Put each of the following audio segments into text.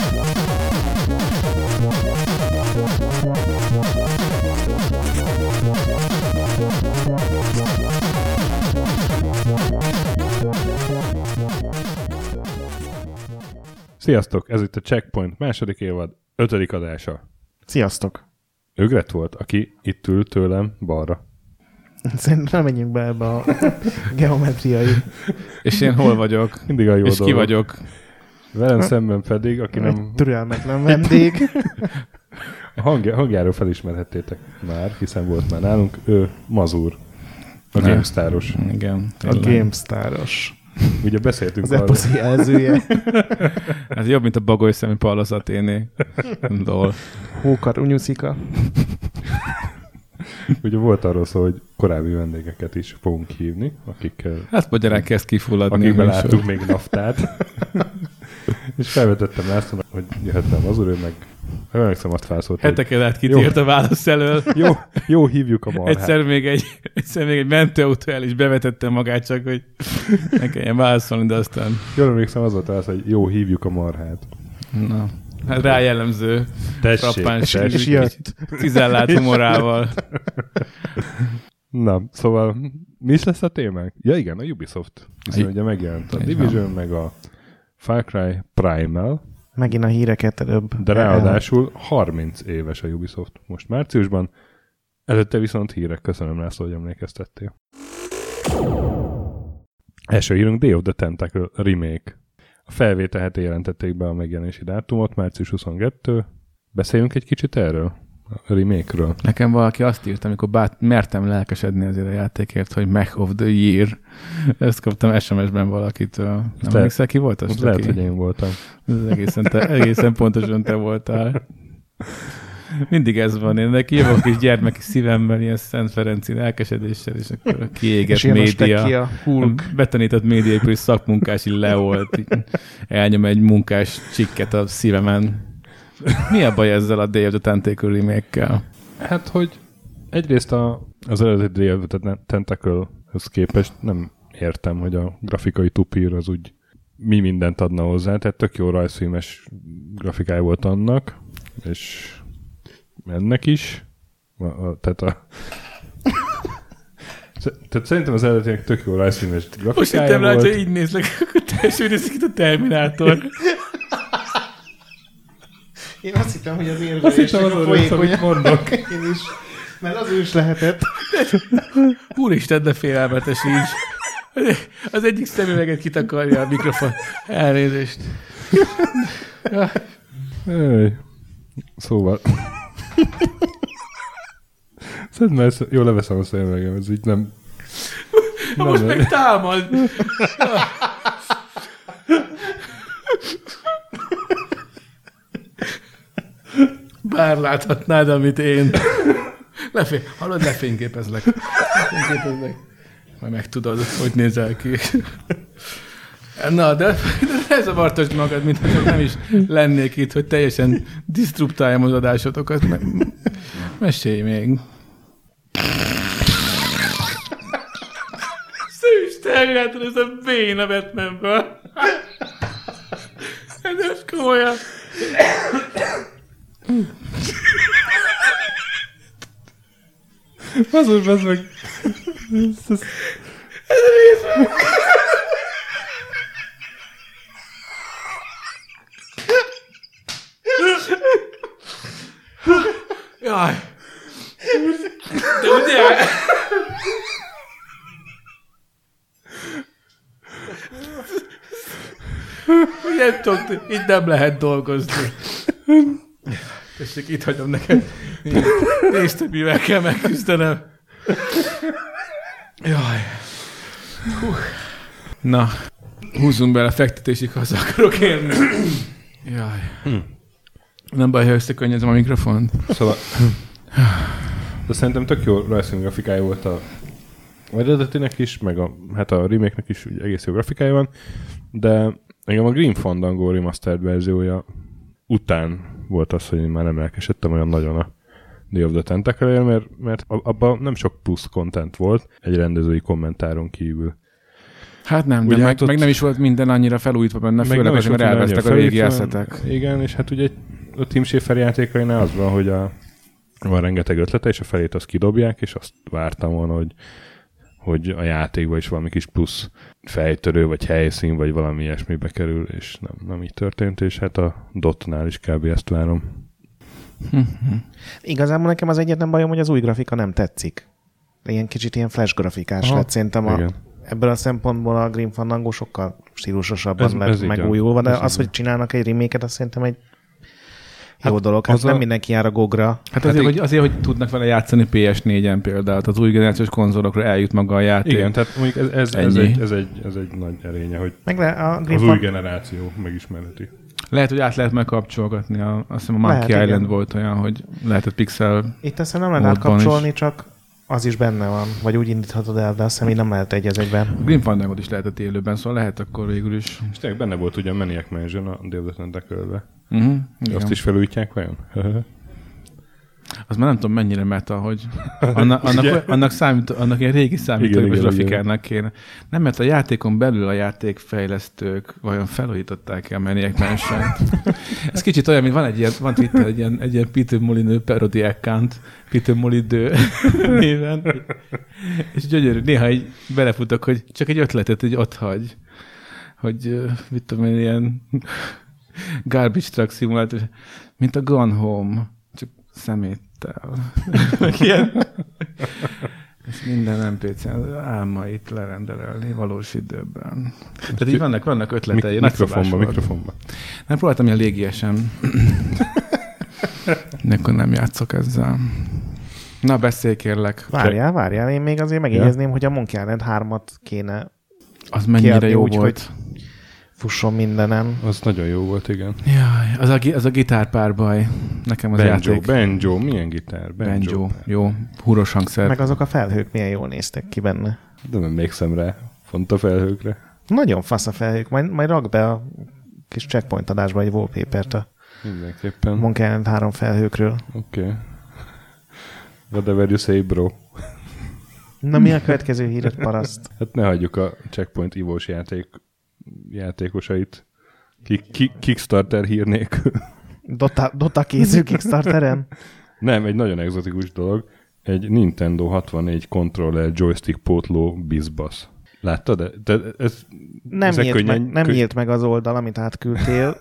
Thank Sziasztok, ez itt a Checkpoint második évad, ötödik adása. Sziasztok! Ögret volt, aki itt ül tőlem balra. Szerintem nem menjünk be ebbe a geometriai. És én hol vagyok? Mindig a jó és dolog. ki vagyok? Velem szemben pedig, aki nem türelmetlen vendég. a hangja, hangjáról felismerhettétek már, hiszen volt már nálunk, ő Mazur, a Nem. GameStar-os. Igen. A GameStar-os. Ugye beszéltünk Az arról, eposzi jelzője. Ez jobb, mint a bagoly szemű Pallasz Athéné. Lol. Hókar unyuszika. ugye volt arról szó, hogy korábbi vendégeket is fogunk hívni, akikkel Hát magyarán kezd kifulladni. akikben láttuk még naftát. és felvetettem Lászlónak, hogy jöhettem az ő meg nem emlékszem, azt felszólt, hogy Heteken át kitért a válasz elől. jó, jó, hívjuk a marhát. Egyszer még egy, egyszer még egy mentőautó el is bevetette magát, csak hogy ne kelljen válaszolni, de aztán Jól emlékszem, az volt az, hogy jó, hívjuk a marhát. na, hát rá jellemző Tessék, frappáns, tessék. És jött. cizellált humorával. Na, szóval mi is lesz a témánk? Ja igen, a Ubisoft. Hiszen A- ugye megjelent a Division, meg a Far Cry Primal, Megint a híreket előbb. de ráadásul 30 éves a Ubisoft most márciusban. Előtte viszont hírek, köszönöm László, hogy emlékeztettél. Első hírünk Day of the Tentacle remake. A felvétel hete jelentették be a megjelenési dátumot, március 22. Beszéljünk egy kicsit erről? A remake-ről. Nekem valaki azt írt, amikor bát, mertem lelkesedni azért a játékért, hogy Mech of the Year. Ezt kaptam SMS-ben valakitől. Nem emlékszel, ki volt az? Lehet, hogy én voltam. Ez egészen, te, egészen pontosan te voltál. Mindig ez van, én neki jövök kis gyermeki szívemmel, ilyen Szent Ferenci lelkesedéssel, és akkor a kiégett És média, ki a Hulk. betanított médiaépülő szakmunkás így leolt, elnyom egy munkás csikket a szívemen. Mi a baj ezzel a Day of the Tentacle remake-kel? Hát, hogy egyrészt a, az eredeti Day of the Tentacle-höz képest nem értem, hogy a grafikai tupír az úgy mi mindent adna hozzá, tehát tök jó rajzfilmes grafikája volt annak, és ennek is. A, a, tehát a Tehát szerintem az eredetinek tök jó rajzfilmes Most grafikája hittem rá, hogy így nézlek, akkor teljesen nézik itt a Terminátor. Én azt hittem, hogy az Azt érzés hittem, az a rész, amit mondok. Én is. Mert az is lehetett. Úristen, de félelmetes így. Az egyik szemüveget kitakarja a mikrofon. Elnézést. Ja, Ej. Szóval... Szerintem ezt jó leveszem a szemüvegem, ez így nem... most meg támad. Bár láthatnád, amit én. Lefé... Hallod, lefényképezlek. Lefényképezlek. Majd megtudod, hogy nézel ki. Na, de, de ne zavartasd magad, mintha csak nem is lennék itt, hogy teljesen disztruptáljam az adásotokat. Me- mesélj még. Szűs területre ez a béna Batmanből. Ez komolyan. Az úgy, az meg... Ez, ez, Jaj. De ugye? Nem tudok, itt nem lehet dolgozni. Tessék, itt hagyom neked. Nézd, hogy mivel kell megküzdenem. Jaj. Hú. Na, húzzunk bele, fektetésig haza akarok érni. Jaj. Nem baj, ha összekönnyezem a mikrofont. szóval... De szerintem tök jó rajzfilm grafikája volt a eredetinek is, meg a, hát a remake-nek is ugye egész jó grafikája van, de engem a Green Fandango remastered verziója után volt az, hogy én már nem elkesedtem olyan nagyon a Day of the tentacle mert, mert abban nem sok plusz content volt egy rendezői kommentáron kívül. Hát nem, de Ugye meg, hát ott- meg nem is volt minden annyira felújítva benne, Meg főleg azért, mert elvesztek a régi eszetek. Igen, és hát ugye a Team Schafer játékainál az van, hogy a, van rengeteg ötlete, és a felét azt kidobják, és azt vártam volna, hogy, hogy a játékba is valami kis plusz fejtörő, vagy helyszín, vagy valami ilyesmibe kerül, és nem, nem így történt, és hát a Dotnál is kb. ezt várom. Igazából nekem az egyetlen bajom, hogy az új grafika nem tetszik. Ilyen kicsit ilyen flash grafikás Aha, lett. Szerintem a, igen. ebből a szempontból a Green Fandango sokkal stílusosabban Ez- lett ez megújulva, de Ez az, hogy csinálnak egy remake azt szerintem egy jó Hát dolog. Hát az a- nem mindenki jár a gogra. Hát azért, hogy, azért, hogy tudnak vele játszani PS4-en például, az új generációs konzolokra eljut maga a játék. Igen, tehát mondjuk ez, ez, ez, egy, ez, egy, ez egy nagy erénye, hogy Meg le, a Green az új generáció megismerheti. Lehet, hogy át lehet megkapcsolgatni. A, azt hiszem a Monkey Lehet, Island igen. volt olyan, hogy lehetett pixel... Itt hiszem nem lehet Módban átkapcsolni, csak az is benne van. Vagy úgy indíthatod el, de azt hiszem így nem lehet egy az egyben. Green Fandangot is lehetett élőben, szóval lehet akkor végül is. És tényleg benne volt ugye a Maniac Mansion a the Tentacle-be. Uh-huh. Azt is felújítják vajon? Az már nem tudom mennyire meta, hogy annak, annak, annak, számít, annak ilyen régi számítógépes grafikának kéne. Nem, mert a játékon belül a játékfejlesztők vajon felújították-e a Maniac mansion Ez kicsit olyan, mint van egy ilyen, van Twitter egy ilyen, egy ilyen Peter Molyneux parody account, Peter Molyneux néven. És gyönyörű, néha így belefutok, hogy csak egy ötletet így ott hagy. Hogy mit tudom én, ilyen garbage truck szimulátor, mint a Gone Home, csak szeméttel. Meg ilyen. És minden NPC álmait lerendelelni valós időben. Tehát így vannak, vannak ötletei. Mik- nagy mikrofonba, szabás volt. mikrofonba. Nem próbáltam ilyen légiesen. Akkor nem játszok ezzel. Na, beszélj kérlek. Várjál, várjál, én még azért megjegyezném, hogy a Monkey Island 3-at kéne Az mennyire kiadni jó úgy, volt. Fusson mindenen. Az nagyon jó volt, igen. Jaj, az a, az a gitárpárbaj. Nekem az Banjo, játék. banjo, milyen gitár? Banjo. Banjo. Jó, húros hangszer. Meg azok a felhők milyen jól néztek ki benne. De nem emlékszem rá. Font a felhőkre. Nagyon fasz a felhők. Majd, majd rak be a kis checkpoint adásba egy wallpaper-t a Mindenképpen. Oké. Monkey Island 3 felhőkről. Okay. Whatever you say, bro. Na mi a következő híret, paraszt? Hát ne hagyjuk a Checkpoint ivós játék, játékosait ki, ki, Kickstarter hír nélkül. Dota, Dota készül Kickstarteren? Nem, egy nagyon egzotikus dolog. Egy Nintendo 64 controller joystick pótló bizbasz. Láttad? De ez, Nem, nyílt, könnyen- meg, nem könny- nyílt meg az oldal, amit átküldtél.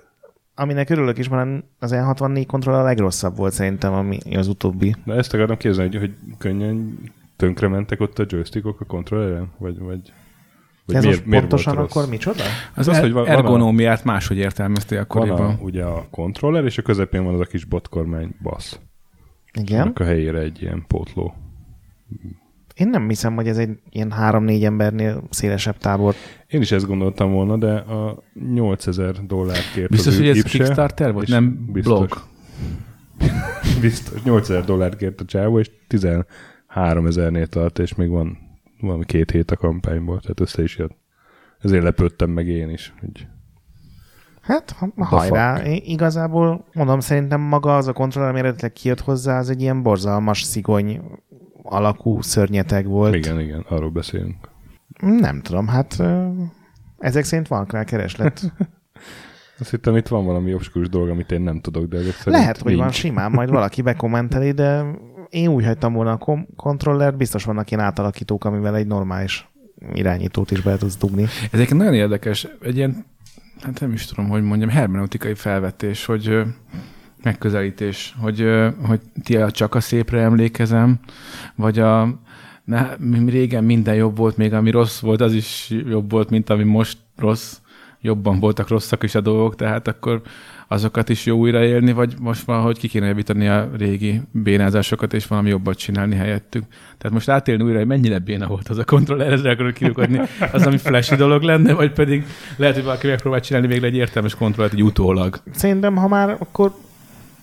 Aminek örülök is, mert az N64 kontroll a legrosszabb volt szerintem, ami az utóbbi. De ezt akarom képzelni, hogy, hogy könnyen tönkre mentek ott a joystickok a kontrolleren? Vagy, vagy, vagy Ez miért, most miért pontosan volt rossz? akkor micsoda? Az, az, az hogy van- hogy van a- ergonómiát máshogy értelmeztél Van akkoriban. a, ugye a kontroller, és a közepén van az a kis botkormány basz. Igen. Annak a helyére egy ilyen pótló. Én nem hiszem, hogy ez egy ilyen három-négy embernél szélesebb tábor. Én is ezt gondoltam volna, de a 8000 dollárt kért Biztos, az hogy ez Ipse, Kickstarter volt, nem biztos, blog? Biztos, 8000 dollárt kért a csávó, és 13 ezernél tart, és még van valami két hét a kampányból, tehát össze is jött. Ezért lepődtem meg én is. Hogy Hát, ha- hajrá. Én Igazából mondom, szerintem maga az a kontroller, ami eredetileg kijött hozzá, az egy ilyen borzalmas szigony alakú szörnyeteg volt. igen, igen, arról beszélünk. Nem tudom, hát ezek szerint van rá kereslet. Azt hittem, itt van valami obskurus dolog, amit én nem tudok, de ezek szerint Lehet, hogy van nincs. simán, majd valaki bekommenteli, de én úgy hagytam volna a kom- kontrollert, biztos vannak ilyen átalakítók, amivel egy normális irányítót is be tudsz dugni. Ez egyébként nagyon érdekes, egy ilyen, hát nem is tudom, hogy mondjam, hermeneutikai felvetés, hogy megközelítés, hogy, hogy ti csak a szépre emlékezem, vagy a mi régen minden jobb volt, még ami rossz volt, az is jobb volt, mint ami most rossz. Jobban voltak rosszak is a dolgok, tehát akkor azokat is jó újraélni, vagy most valahogy ki kéne javítani a régi bénázásokat, és valami jobbat csinálni helyettük. Tehát most átélni újra, hogy mennyire béna volt az a kontroller, ezzel akarok kilukadni, az, ami flashy dolog lenne, vagy pedig lehet, hogy valaki megpróbál csinálni végre egy értelmes kontrollert, egy utólag. Szerintem, ha már, akkor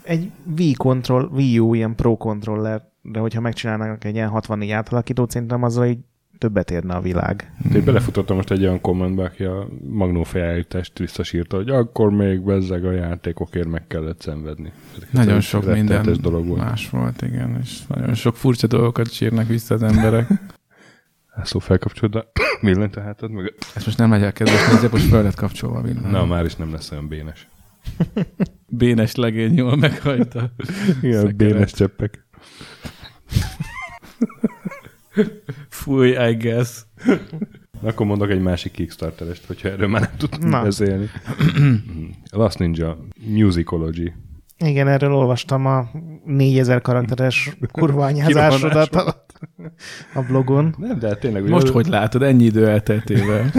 egy Wii control, Wii U ilyen Pro controller, de hogyha megcsinálnak egy ilyen 64 átalakítót, szerintem azzal így többet érne a világ. Hmm. Én belefutottam most egy olyan kommentbe, aki a Magnó felállítást visszasírta, hogy akkor még bezzeg a játékokért meg kellett szenvedni. Ezek nagyon sok minden dolog volt. más volt, igen, és nagyon sok furcsa dolgokat sírnak vissza az emberek. Szó felkapcsolod a villanyt a hátad meg. Ezt most nem megy el kedves nézze, most fel lett kapcsolva a villany. Na, már is nem lesz olyan bénes. bénes legény jól meghajta. Igen, Szekeret. bénes cseppek. Fúj, I guess. Na, akkor mondok egy másik Kickstarter-est, hogyha erről már nem tudtam Na. beszélni. Last Ninja Musicology. Igen, erről olvastam a 4000 karakteres kurványázásodat a, a blogon. Nem, de hát tényleg... Most hogy látod, ennyi idő elteltével?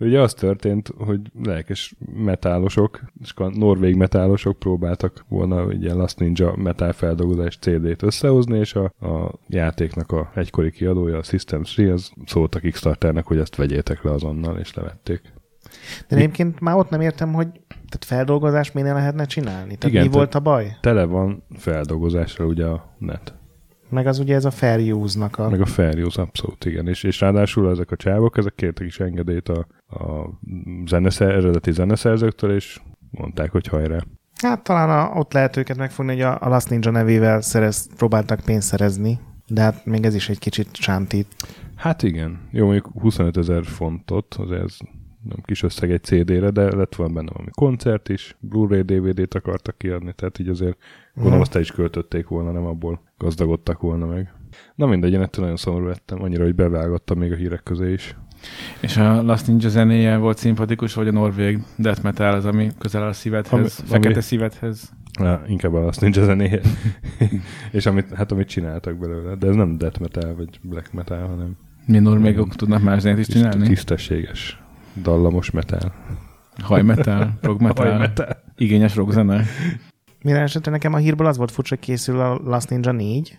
Ugye az történt, hogy lelkes metálosok, és norvég metálosok próbáltak volna ilyen Last Ninja metal feldolgozás CD-t összehozni, és a, a játéknak a egykori kiadója, a System 3, az szólt a Kickstarternek, hogy ezt vegyétek le azonnal, és levették. De egyébként már ott nem értem, hogy tehát feldolgozást miért lehetne csinálni? Tehát Igen, mi volt a baj? Tele van feldolgozásra ugye a net. Meg az ugye ez a fair use-nak a... Meg a fair use, abszolút, igen. És, és ráadásul ezek a csávok, ezek kértek is engedélyt a, a zeneszer, eredeti zeneszerzőktől, és mondták, hogy hajrá. Hát talán a, ott lehet őket megfogni, hogy a, a Last Ninja nevével szerez, próbáltak pénzt szerezni, de hát még ez is egy kicsit sántít. Hát igen. Jó, mondjuk 25 ezer fontot, az ez nem kis összeg egy CD-re, de lett volna benne valami koncert is, Blu-ray DVD-t akartak kiadni, tehát így azért gondolom azt el is költötték volna, nem abból gazdagodtak volna meg. Na mindegy, én ettől nagyon szomorú lettem, annyira, hogy bevágottam még a hírek közé is. És a Last Ninja zenéje volt szimpatikus, vagy a norvég death metal az, ami közel áll a szívedhez, ami, fekete ami, szívedhez? Na, inkább a Last Ninja zenéje. és amit, hát amit csináltak belőle, de ez nem death metal, vagy black metal, hanem... Mi norvégok tudnak más zenét is csinálni? Tisztességes, dallamos metal. Hajmetal, rockmetal, metal. igényes rockzene. Mire esetre nekem a hírből az volt furcsa, hogy készül a Last Ninja 4.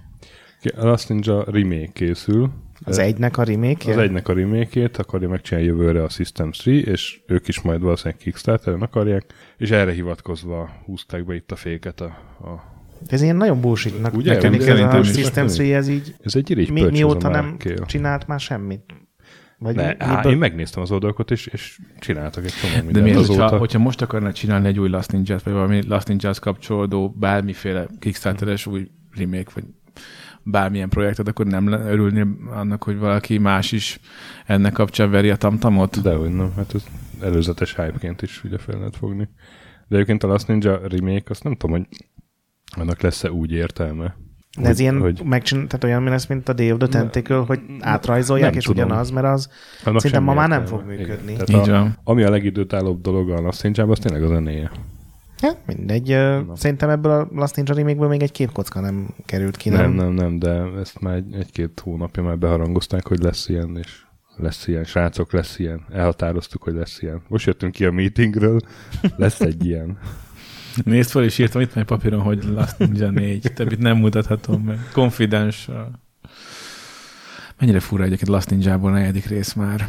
A Last Ninja remake készül. Az egynek a remake Az egynek a remake akarja megcsinálni jövőre a System 3, és ők is majd valószínűleg Kickstarter-en akarják, és erre hivatkozva húzták be itt a féket a, a ez ilyen nagyon bullshitnak Ugye, nekem, ez a System 3, ez így ez egy mi, mióta nem kél. csinált már semmit. Vagy ne, mi, á, én megnéztem az oldalakat, és, és csináltak egy csomó mindent De miért, azóta. hogyha, hogyha most akarna csinálni egy új Last ninja vagy valami Last ninja kapcsolódó bármiféle Kickstarteres új remake, vagy bármilyen projektet, akkor nem örülni annak, hogy valaki más is ennek kapcsán veri a tamtamot? Dehogy nem, hát ez előzetes hype-ként is ugye fel lehet fogni. De egyébként a Last Ninja remake, azt nem tudom, hogy annak lesz-e úgy értelme. De ez hogy, ilyen hogy... megcsin, tehát olyan lesz, mint a Day of the Tentacle, hogy átrajzolják, és tudom. ugyanaz, mert az Annak szerintem ma már nem fog működni. Igen. A, ami a legidőtállóbb dolog a Last Ninja, az tényleg az zenéje. Ja, mindegy. Na. Szerintem ebből a Last Ninja remake még egy képkocka nem került ki, nem? Nem, nem, nem, de ezt már egy, egy-két hónapja már beharangozták, hogy lesz ilyen, és lesz ilyen, srácok, lesz ilyen. Elhatároztuk, hogy lesz ilyen. Most jöttünk ki a meetingről, lesz egy ilyen. Nézd fel, és írtam itt meg papíron, hogy Last Ninja 4, többit nem mutathatom meg. Confidential. Mennyire fura egyébként Last Ninja-ból negyedik rész már.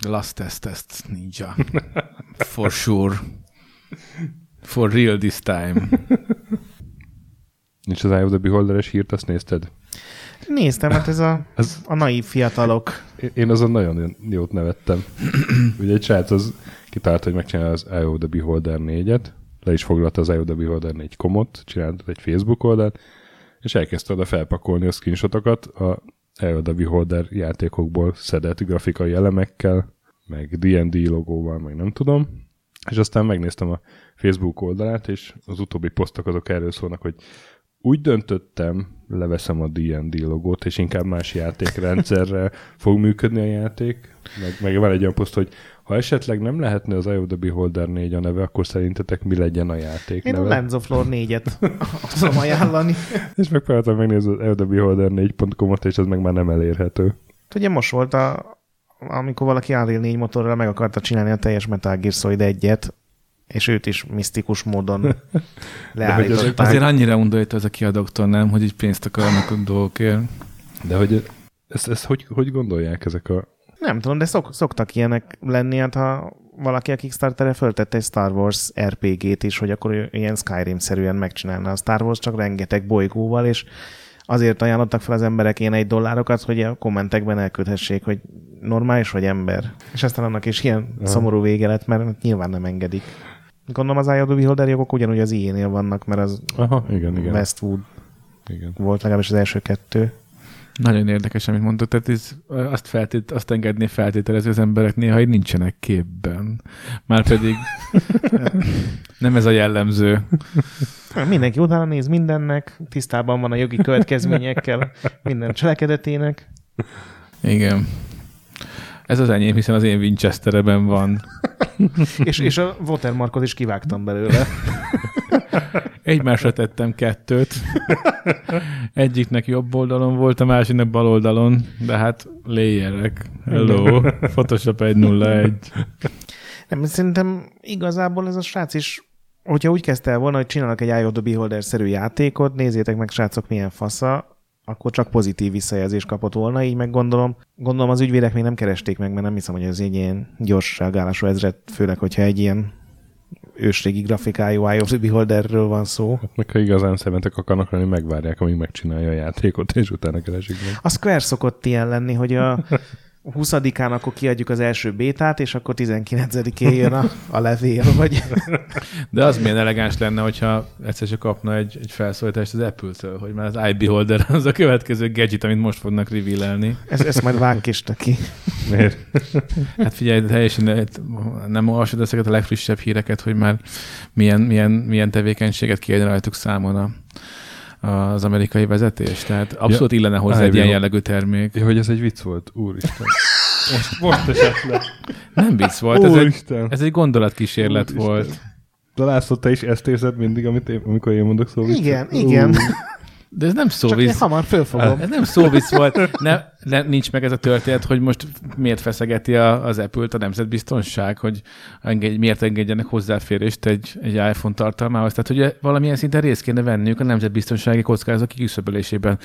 Last Test Test Ninja. For sure. For real this time. Nincs az Eye of the Beholder-es hírt, azt nézted? Néztem, hát ez a, ez, a naív fiatalok. Én azon nagyon jót nevettem. Ugye egy srác az kitalálta, hogy megcsinálja az Eye of the Beholder 4-et, le is foglalta az the Beholder 4 komot, csinált egy Facebook oldalt, és elkezdte oda felpakolni a screenshotokat a the Beholder játékokból szedett grafikai elemekkel, meg D&D logóval, meg nem tudom. És aztán megnéztem a Facebook oldalát, és az utóbbi posztok azok erről szólnak, hogy úgy döntöttem, leveszem a D&D logót, és inkább más játékrendszerre fog működni a játék. Meg, meg van egy olyan poszt, hogy ha esetleg nem lehetne az Eye of the Beholder 4 a neve, akkor szerintetek mi legyen a játék Én neve? a Lens of Lore 4-et tudom ajánlani. és megpróbáltam megnézni az Eye of the Beholder 4.com-ot, és ez meg már nem elérhető. Ugye most volt a amikor valaki Unreal 4 motorral meg akarta csinálni a teljes Metal Gear Solid 1-et, és őt is misztikus módon leállították. Azért annyira undorít ez a kiadóktól, nem, hogy így pénzt akarnak a dolgokért. De hogy ezt, ezt hogy, hogy gondolják ezek a... Nem tudom, de szok, szoktak ilyenek lenni, hát ha valaki a Kickstarter-re föltette egy Star Wars RPG-t is, hogy akkor ilyen Skyrim-szerűen megcsinálna a Star Wars, csak rengeteg bolygóval, és azért ajánlottak fel az emberek én egy dollárokat, hogy a kommentekben elköthessék, hogy normális vagy ember. És aztán annak is ilyen Aha. szomorú vége lett, mert nyilván nem engedik. Gondolom az iOS Beholder jogok ugyanúgy az IE-nél vannak, mert az Aha, igen, igen. Westwood igen. volt legalábbis az első kettő. Nagyon érdekes, amit mondtad, tehát ez, azt, feltét, azt engedni feltételező az emberek néha, hogy nincsenek képben. Márpedig nem ez a jellemző. Mindenki utána néz mindennek, tisztában van a jogi következményekkel, minden cselekedetének. Igen. Ez az enyém, hiszen az én Winchestereben van. és, és a watermarkot is kivágtam belőle. Egymásra tettem kettőt. Egyiknek jobb oldalon volt, a másiknak bal oldalon, de hát layerek. Hello, Photoshop 101. Nem, szerintem igazából ez a srác is hogyha úgy kezdte el volna, hogy csinálnak egy the Beholder-szerű játékot, nézzétek meg, srácok, milyen fasza, akkor csak pozitív visszajelzést kapott volna, így meg gondolom, gondolom az ügyvédek még nem keresték meg, mert nem hiszem, hogy ez egy ilyen gyors reagálású ezret, főleg, hogyha egy ilyen ősrégi grafikájú Eye of the Beholderről van szó. Hát meg ha igazán szemetek akarnak lenni, megvárják, amíg megcsinálja a játékot, és utána keresik meg. A Square szokott ilyen lenni, hogy a 20-án akkor kiadjuk az első bétát, és akkor 19-én jön a, a levél, vagy... De az milyen elegáns lenne, hogyha egyszer csak kapna egy, egy felszólítást az Apple-től, hogy már az iBeholder az a következő gadget, amit most fognak reveal-elni. Ez, ezt majd vágj is ki. Miért? Hát figyelj, teljesen nem olvasod ezeket a legfrissebb híreket, hogy már milyen, milyen, milyen tevékenységet kiadni rajtuk számon a az amerikai vezetés. Tehát abszolút ja, illene hozzá egy ilyen jellegű termék. Ja, hogy ez egy vicc volt, úristen. Most, most esett le. Nem vicc volt, ez egy, ez egy gondolatkísérlet úristen. volt. De László, te is ezt érzed mindig, amit én, amikor én mondok szóviccet? Igen, igen. De ez nem szóvisz. Csak hamar fölfogom. Ez nem szóvisz volt. Ne, ne, nincs meg ez a történet, hogy most miért feszegeti a, az Apple-t a nemzetbiztonság, hogy engedj, miért engedjenek hozzáférést egy, egy iPhone tartalmához. Tehát, hogy valamilyen szinten részt kéne venniük a nemzetbiztonsági kockázat kiküszöbölésében.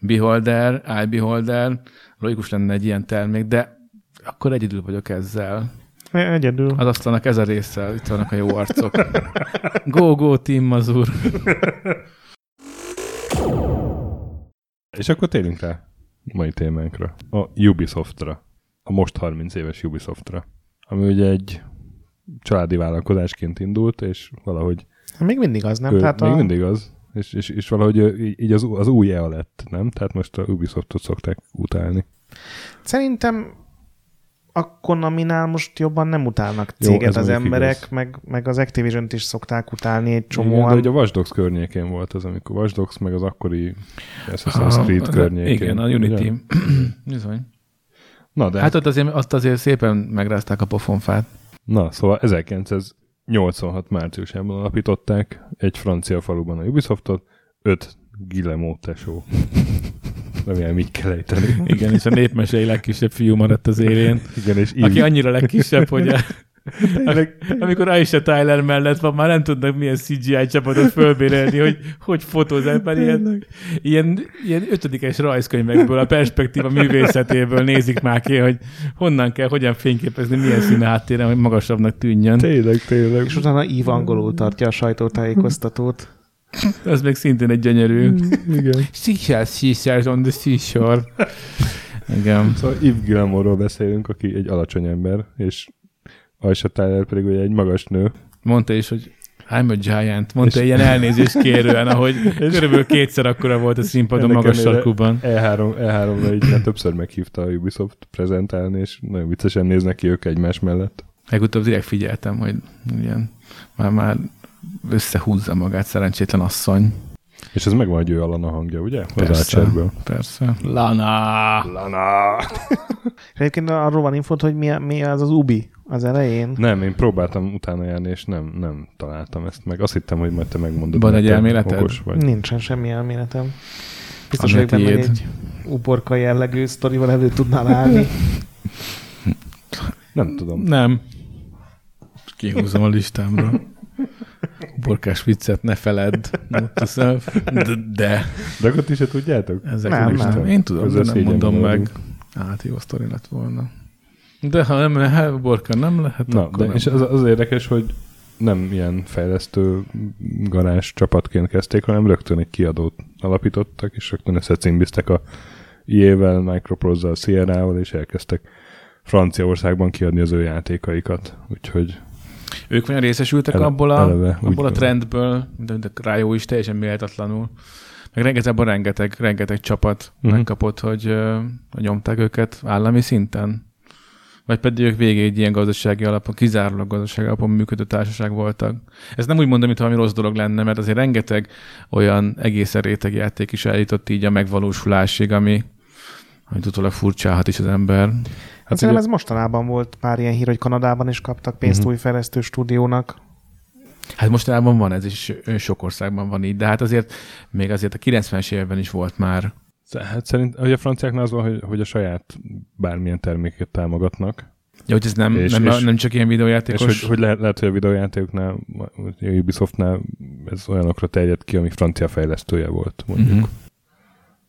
Beholder, iBeholder, logikus lenne egy ilyen termék, de akkor egyedül vagyok ezzel. Egyedül. Az asztalnak ez a része, itt vannak a jó arcok. Go, go, Team Mazur. És akkor térjünk rá mai témánkra. A Ubisoftra. A most 30 éves Ubisoftra. Ami ugye egy családi vállalkozásként indult, és valahogy... Még mindig az, nem? Ő, Tehát még a... mindig az. És, és, és valahogy így az, az új EA lett, nem? Tehát most a Ubisoftot szokták utálni. Szerintem a Konami-nál most jobban nem utálnak céget Jó, az emberek, meg, meg az activision is szokták utálni egy csomóan. Igen, de hogy a Watch Dogs környékén volt az, amikor Watch Dogs meg az akkori Assassin's Creed környékén. Igen, a Unity. Bizony. Na de... Hát ott azért, azt azért szépen megrázták a pofonfát. Na, szóval 1986 márciusában alapították egy francia faluban a Ubisoftot, öt Guillemot tesó. Remélem így kell ejteni. Igen, és a népmesei legkisebb fiú maradt az élén. Igen, és így... Aki annyira legkisebb, hogy a, Tényleg, amikor Aisha Tyler mellett van, már nem tudnak milyen CGI csapatot fölbérelni, hogy hogy fotózzák, mert ilyen, ilyen, ilyen ötödikes rajzkönyvekből, a perspektíva művészetéből nézik már ki, hogy honnan kell, hogyan fényképezni, milyen színe háttéren, hogy magasabbnak tűnjön. Tényleg, tényleg. És utána Eve angolul tartja a sajtótájékoztatót. Ez még szintén egy gyönyörű. Mm, igen. Seashells, seashells on the seashore. Igen. Szóval Yves Gilmoreról beszélünk, aki egy alacsony ember, és Aisha Tyler pedig ugye egy magas nő. Mondta is, hogy I'm a giant. Mondta és... ilyen elnézést kérően, ahogy körülbelül kétszer akkora volt a színpadon magas sarkuban. E3, E3-ra így többször meghívta a Ubisoft prezentálni, és nagyon viccesen néznek ki ők egymás mellett. Legutóbb direkt figyeltem, hogy ilyen, már, már összehúzza magát szerencsétlen asszony. És ez megvan, hogy ő a Lana hangja, ugye? Persze, az persze. Lana! Lana! Egyébként arról van infot, hogy mi, mi az az Ubi az elején? Nem, én próbáltam utána járni, és nem, nem találtam ezt meg. Azt hittem, hogy majd te megmondod. Van egy elméleted? Vagy. Nincsen semmi elméletem. Biztos vagyok benne, hogy egy uborka jellegű sztorival elő tudnál állni. nem tudom. Nem. Kihúzom a listámra. Borkás viccet ne feledd. De. De, de akkor ti se tudjátok? Ezek nem, nem. Én tudom, de nem mondom meg. Hát jó sztori lett volna. De ha nem lehet, borka nem lehet, Na, de és az, az érdekes, hogy nem ilyen fejlesztő garázs csapatként kezdték, hanem rögtön egy kiadót alapítottak, és rögtön összecimbiztek a IE-vel, Microprose-zal, Sierra-val, és elkezdtek Franciaországban kiadni az ő játékaikat. Úgyhogy Ők vajon részesültek Ele- abból a, eleve, abból a trendből, de, de Rájó is teljesen méltatlanul. Meg rengeteg, rengeteg, rengeteg csapat uh-huh. megkapott, hogy ö, nyomták őket állami szinten. Vagy pedig ők végig egy ilyen gazdasági alapon, kizárólag gazdasági alapon működő társaság voltak. Ez nem úgy mondom, mint valami rossz dolog lenne, mert azért rengeteg olyan egészen réteg játék is eljutott így a megvalósulásig, ami, amit utólag furcsálhat is az ember. Hát Szerintem ez mostanában volt pár ilyen hír, hogy Kanadában is kaptak pénzt Mhm. új fejlesztő stúdiónak. Hát mostanában van ez is, ö, sok országban van így, de hát azért még azért a 90-es években is volt már. Hát szerint, hogy a franciáknál az van, hogy, hogy a saját bármilyen terméket támogatnak, Ja, hogy ez nem, És- nem, és- nem csak ilyen videójátékos. és hogy, hogy lehet, lehet, hogy a videójátékoknál, a Ubisoftnál ez olyanokra terjed ki, ami francia fejlesztője volt, mondjuk. Uh-huh.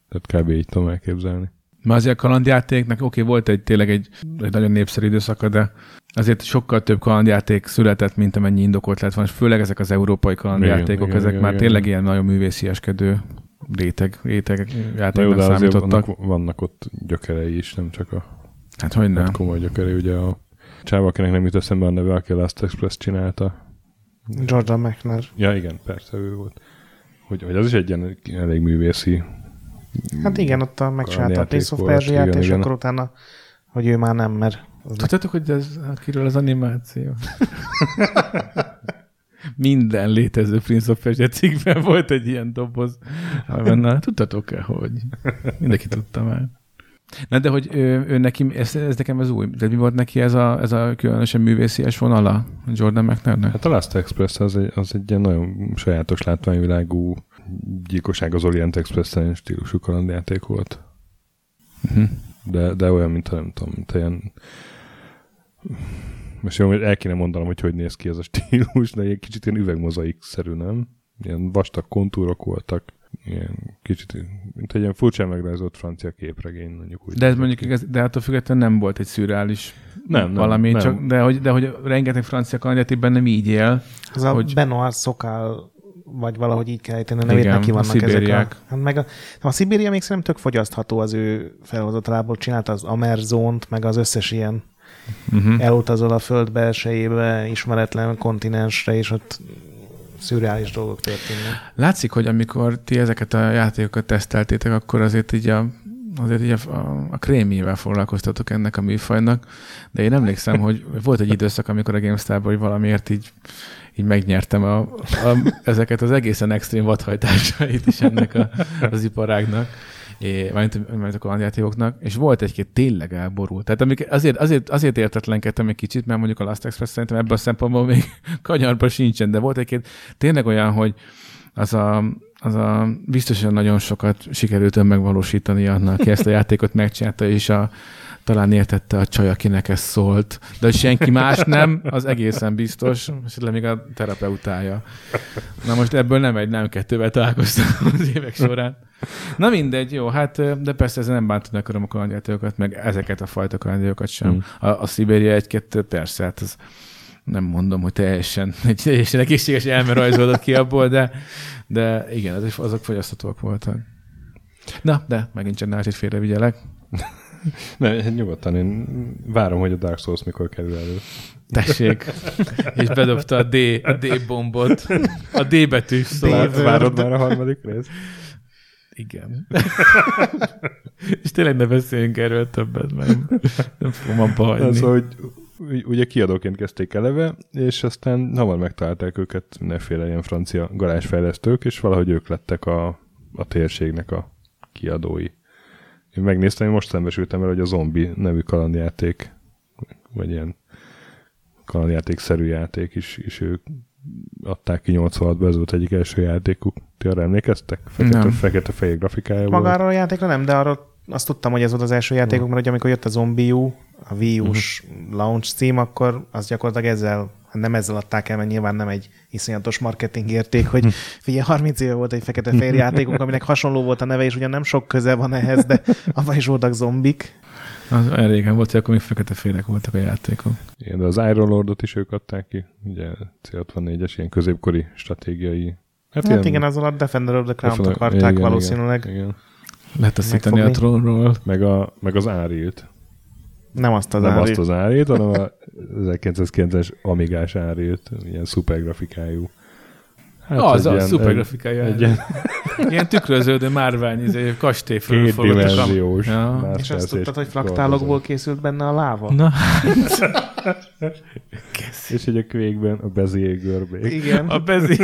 Tehát kb. így tudom elképzelni. Mert azért a kalandjátéknak, oké, volt egy tényleg egy, egy nagyon népszerű időszaka, de azért sokkal több kalandjáték született, mint amennyi indokolt lett van, és főleg ezek az európai kalandjátékok, Igen, igen, ezek igen, már igen. tényleg ilyen nagyon művészieskedő réteg, réteg Na jó, játéknak de azért számítottak. vannak, vannak ott gyökerei is, nem csak a Hát hogy nem. hát komoly gyökerei. Ugye a csáva, akinek nem jut eszembe a neve, aki a Last Express csinálta. Jordan McNair. Ja, igen, persze ő volt. Hogy, hogy az is egy ilyen elég művészi Hát igen, ott a megcsinálta a Prince of Persia-t, és igen. akkor utána, hogy ő már nem, mert az Tudjátok, hogy ez, kiről az animáció? Minden létező Prince of Persia cikkben volt egy ilyen doboz. Benne, tudtatok-e, hogy? Mindenki tudta már. Na de hogy ő, ő neki, ez, ez, nekem ez új. De mi volt neki ez a, ez a különösen művészies vonala Jordan McNairnek? Hát a Last Express az egy, az egy ilyen nagyon sajátos látványvilágú gyilkosság az Orient express stílusú kalandjáték volt. Uh-huh. De, de olyan, mint nem tudom, mint ilyen most jó, hogy el kéne mondanom, hogy hogy néz ki ez a stílus, de egy kicsit ilyen üvegmozaik-szerű, nem? Ilyen vastag kontúrok voltak, ilyen kicsit, mint egy ilyen furcsán megrajzolt francia képregény, mondjuk úgy. De ez mondjuk, ez, de attól függetlenül nem volt egy szürreális Nem, nem, valami, nem. Csak, de, hogy, de hogy rengeteg francia kalandjátékben nem így él. A Hogy- hogy... Benoit Szokál, vagy valahogy így kell ejteni a nevét, Igen, neki a vannak ezek a... Hát meg a, a Szibéria még szerintem tök fogyasztható az ő felhozatalából. Csinálta az Amerzont, meg az összes ilyen Uh-huh. elutazol a föld belsejébe, ismeretlen kontinensre, és ott szürreális dolgok történnek. Látszik, hogy amikor ti ezeket a játékokat teszteltétek, akkor azért így a, azért így a, a, a krémjével foglalkoztatok ennek a műfajnak, de én emlékszem, hogy volt egy időszak, amikor a GameStar-ban hogy valamiért így, így megnyertem a, a, ezeket az egészen extrém vadhajtásait is ennek a, az iparágnak. É, mármint, a kalandjátékoknak, és volt egy-két tényleg elborult. Tehát amik, azért, azért, azért értetlenkedtem egy kicsit, mert mondjuk a Last Express szerintem ebből a szempontból még kanyarban sincsen, de volt egy-két tényleg olyan, hogy az a, az a biztosan nagyon sokat sikerült önmegvalósítani annak, aki ezt a játékot megcsinálta, és a, talán értette a csaj, akinek ez szólt. De senki más nem, az egészen biztos, és le még a terapeutája. Na most ebből nem egy, nem kettővel találkoztam az évek során. Na mindegy, jó, hát de persze ezzel nem bántani akarom a kalandjátékokat, meg ezeket a fajta kalandjátékokat sem. Hmm. A, a Szibéria egy-kettő, persze, hát az nem mondom, hogy teljesen, egy teljesen egészséges elme rajzolódott ki abból, de, de igen, azok fogyasztatóak voltak. Na, de megint csak Nácsit félrevigyelek. Ne, nyugodtan, én várom, hogy a Dark Souls mikor kerül elő. Tessék. És bedobta a D, a D bombot. A D betűs szót. Vár, várod már a harmadik rész? Igen. és tényleg ne beszéljünk erről többet, mert nem fogom abba hagyni. Az, hogy ugy- ugye kiadóként kezdték eleve, és aztán hamar megtalálták őket mindenféle ilyen francia garázsfejlesztők, és valahogy ők lettek a, a térségnek a kiadói. Én megnéztem, én most szembesültem vele, hogy a Zombi nevű kalandjáték, vagy ilyen kalandjáték-szerű játék is, is ők adták ki 86-ban, ez volt egyik első játékuk. Ti arra emlékeztek? Fekete, Nem. fekete-fehér grafikája volt. Magára a játékra nem, de arról azt tudtam, hogy ez volt az első játékok, mert ugye amikor jött a Zombie U, a Wii U-s launch cím, akkor az gyakorlatilag ezzel, nem ezzel adták el, mert nyilván nem egy iszonyatos marketing érték, hogy figyelj, 30 éve volt egy fekete-fehér játékunk, aminek hasonló volt a neve, és ugyan nem sok köze van ehhez, de abban is voltak zombik. Az olyan régen volt, hogy akkor még fekete félek voltak a játékok. Igen, de az Iron Lordot is ők adták ki. Ugye C64-es, ilyen középkori stratégiai. Hát, hát igen, azzal a Defender of the Crown-t Defender- akarták igen, valószínűleg. Igen, igen. Letaszítani a. Meg, a, meg az árilt. Nem azt az Nem ári. azt az árilt, hanem a 1990-es Amigás árilt, ilyen szuper grafikájú. Hát az, egy az, ilyen- szuper egy- grafikája. Egy ilyen Ilyen tükröződő márvány, izé, kastély kétdimenziós. Ja. És azt tudtad, hogy fraktálokból készült benne a láva? Na, És egy a kvékben a Bezier görbék. Igen. a bezi...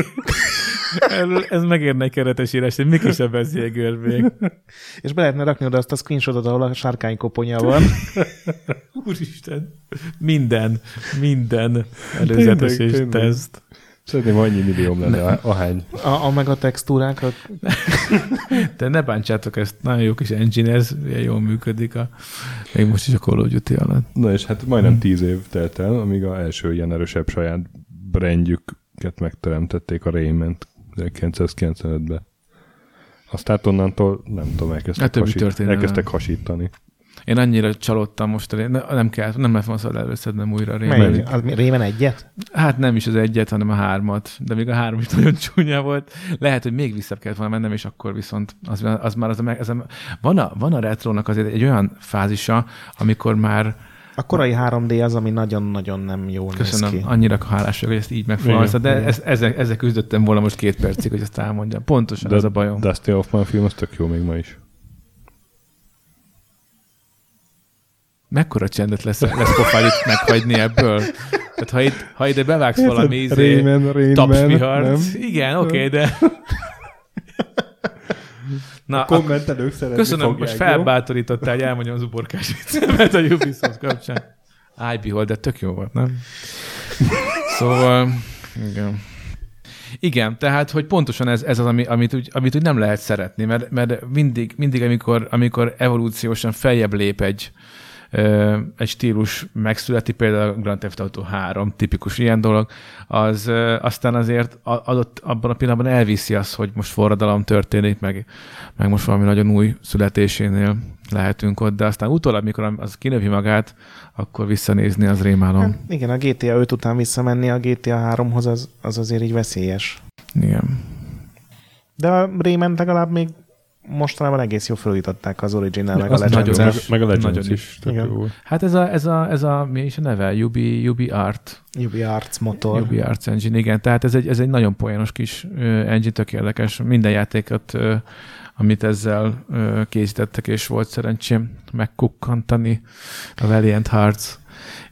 Erről ez megérne egy keretes írás, hogy mik is a bezier görbék. És be lehetne rakni oda azt a screenshotot, ahol a sárkány koponya van. Úristen. Minden, minden előzetes Tényleg, és tényleg. teszt. Szerintem annyi millióm lenne, a- ahány. A, a meg a textúrákat. De ne bántsátok ezt, nagyon jó kis engine, ez ilyen jól működik, a, még most is a Call of Duty alatt. Na és hát majdnem tíz év telt el, amíg a első ilyen erősebb saját brandjüket megteremtették a Rayment 1995-ben. Aztán onnantól nem tudom, elkezdtek, Hát hasít, elkezdtek hasítani. Én annyira csalódtam most, a nem kell, nem lehet van szabad előszednem újra a Melyik? Mi- Rémen egyet? Hát nem is az egyet, hanem a hármat, de még a három is nagyon csúnya volt. Lehet, hogy még vissza kellett volna mennem, és akkor viszont az, az már az a, ez a, van, a, van a retrónak azért egy olyan fázisa, amikor már A korai 3D az, ami nagyon-nagyon nem jól Köszönöm, néz ki. annyira hálás vagyok, hogy ezt így megfogalmaztad, de igen. ez, ezzel, ezzel küzdöttem volna most két percig, hogy ezt elmondjam. Pontosan De ez a bajom. Dusty Hoffman film az tök jó még ma is. Mekkora csendet lesz, lesz pofád itt meghagyni ebből? Tehát ha, itt, ha ide bevágsz valami izé, Rayman, Rayman, tapsvihart, nem? igen, oké, de... Na, akkor Kommentelők szeretni köszönöm, fogják, most felbátorítottál, hogy elmondjam az uborkás viccemet a Ubisoft kapcsán. I Behold, de tök jó volt, nem? Szóval, igen. Igen, tehát, hogy pontosan ez, ez az, ami, amit, úgy, amit úgy nem lehet szeretni, mert, mert mindig, mindig amikor, amikor evolúciósan feljebb lép egy, egy stílus megszületi, például a Grand Theft Auto 3, tipikus ilyen dolog, az aztán azért adott, abban a pillanatban elviszi azt, hogy most forradalom történik, meg, meg most valami nagyon új születésénél lehetünk ott, de aztán utólag, mikor az kinövi magát, akkor visszanézni az rémálom. Hát, igen, a GTA 5 után visszamenni a GTA 3-hoz az, az azért így veszélyes. Igen. De a Rayman legalább még mostanában egész jó felújították az original meg a legends Meg, meg a Legends Nagyon is. Igen. jó. Hát ez a, ez a, ez a mi is a neve? Ubi, Ubi Art. Ubi Arts motor. Ubi Arts Engine, igen. Tehát ez egy, ez egy nagyon poénos kis engine, tök érdekes. Minden játékot, amit ezzel készítettek, és volt szerencsém megkukkantani a Valiant Hearts,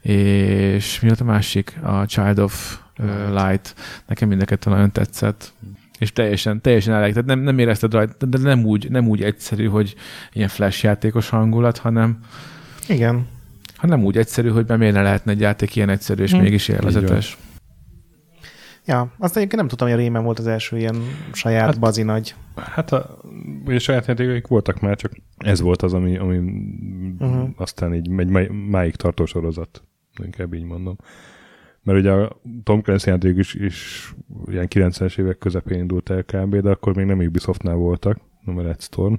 és mi volt a másik? A Child of Light. Nekem mind nagyon tetszett. És teljesen, teljesen elég. Tehát nem, nem érezted rajta, de nem úgy, nem úgy egyszerű, hogy ilyen flash játékos hangulat, hanem, Igen. hanem úgy egyszerű, hogy be miért ne lehetne egy játék ilyen egyszerű, és Hm. mégis élvezetes. Ja, azt egyébként nem tudtam, hogy a Rayman volt az első ilyen saját Hát- hát, bazi nagy. Hát a, ugye saját játékaik voltak már, csak ez volt az, ami, ami uh-huh. aztán így egy má- máig tartó sorozat. Inkább így mondom. Mert ugye a Tom Clancy játék is, is ilyen 90-es évek közepén indult el kb., de akkor még nem Ubisoftnál voltak, nem a Red Storm,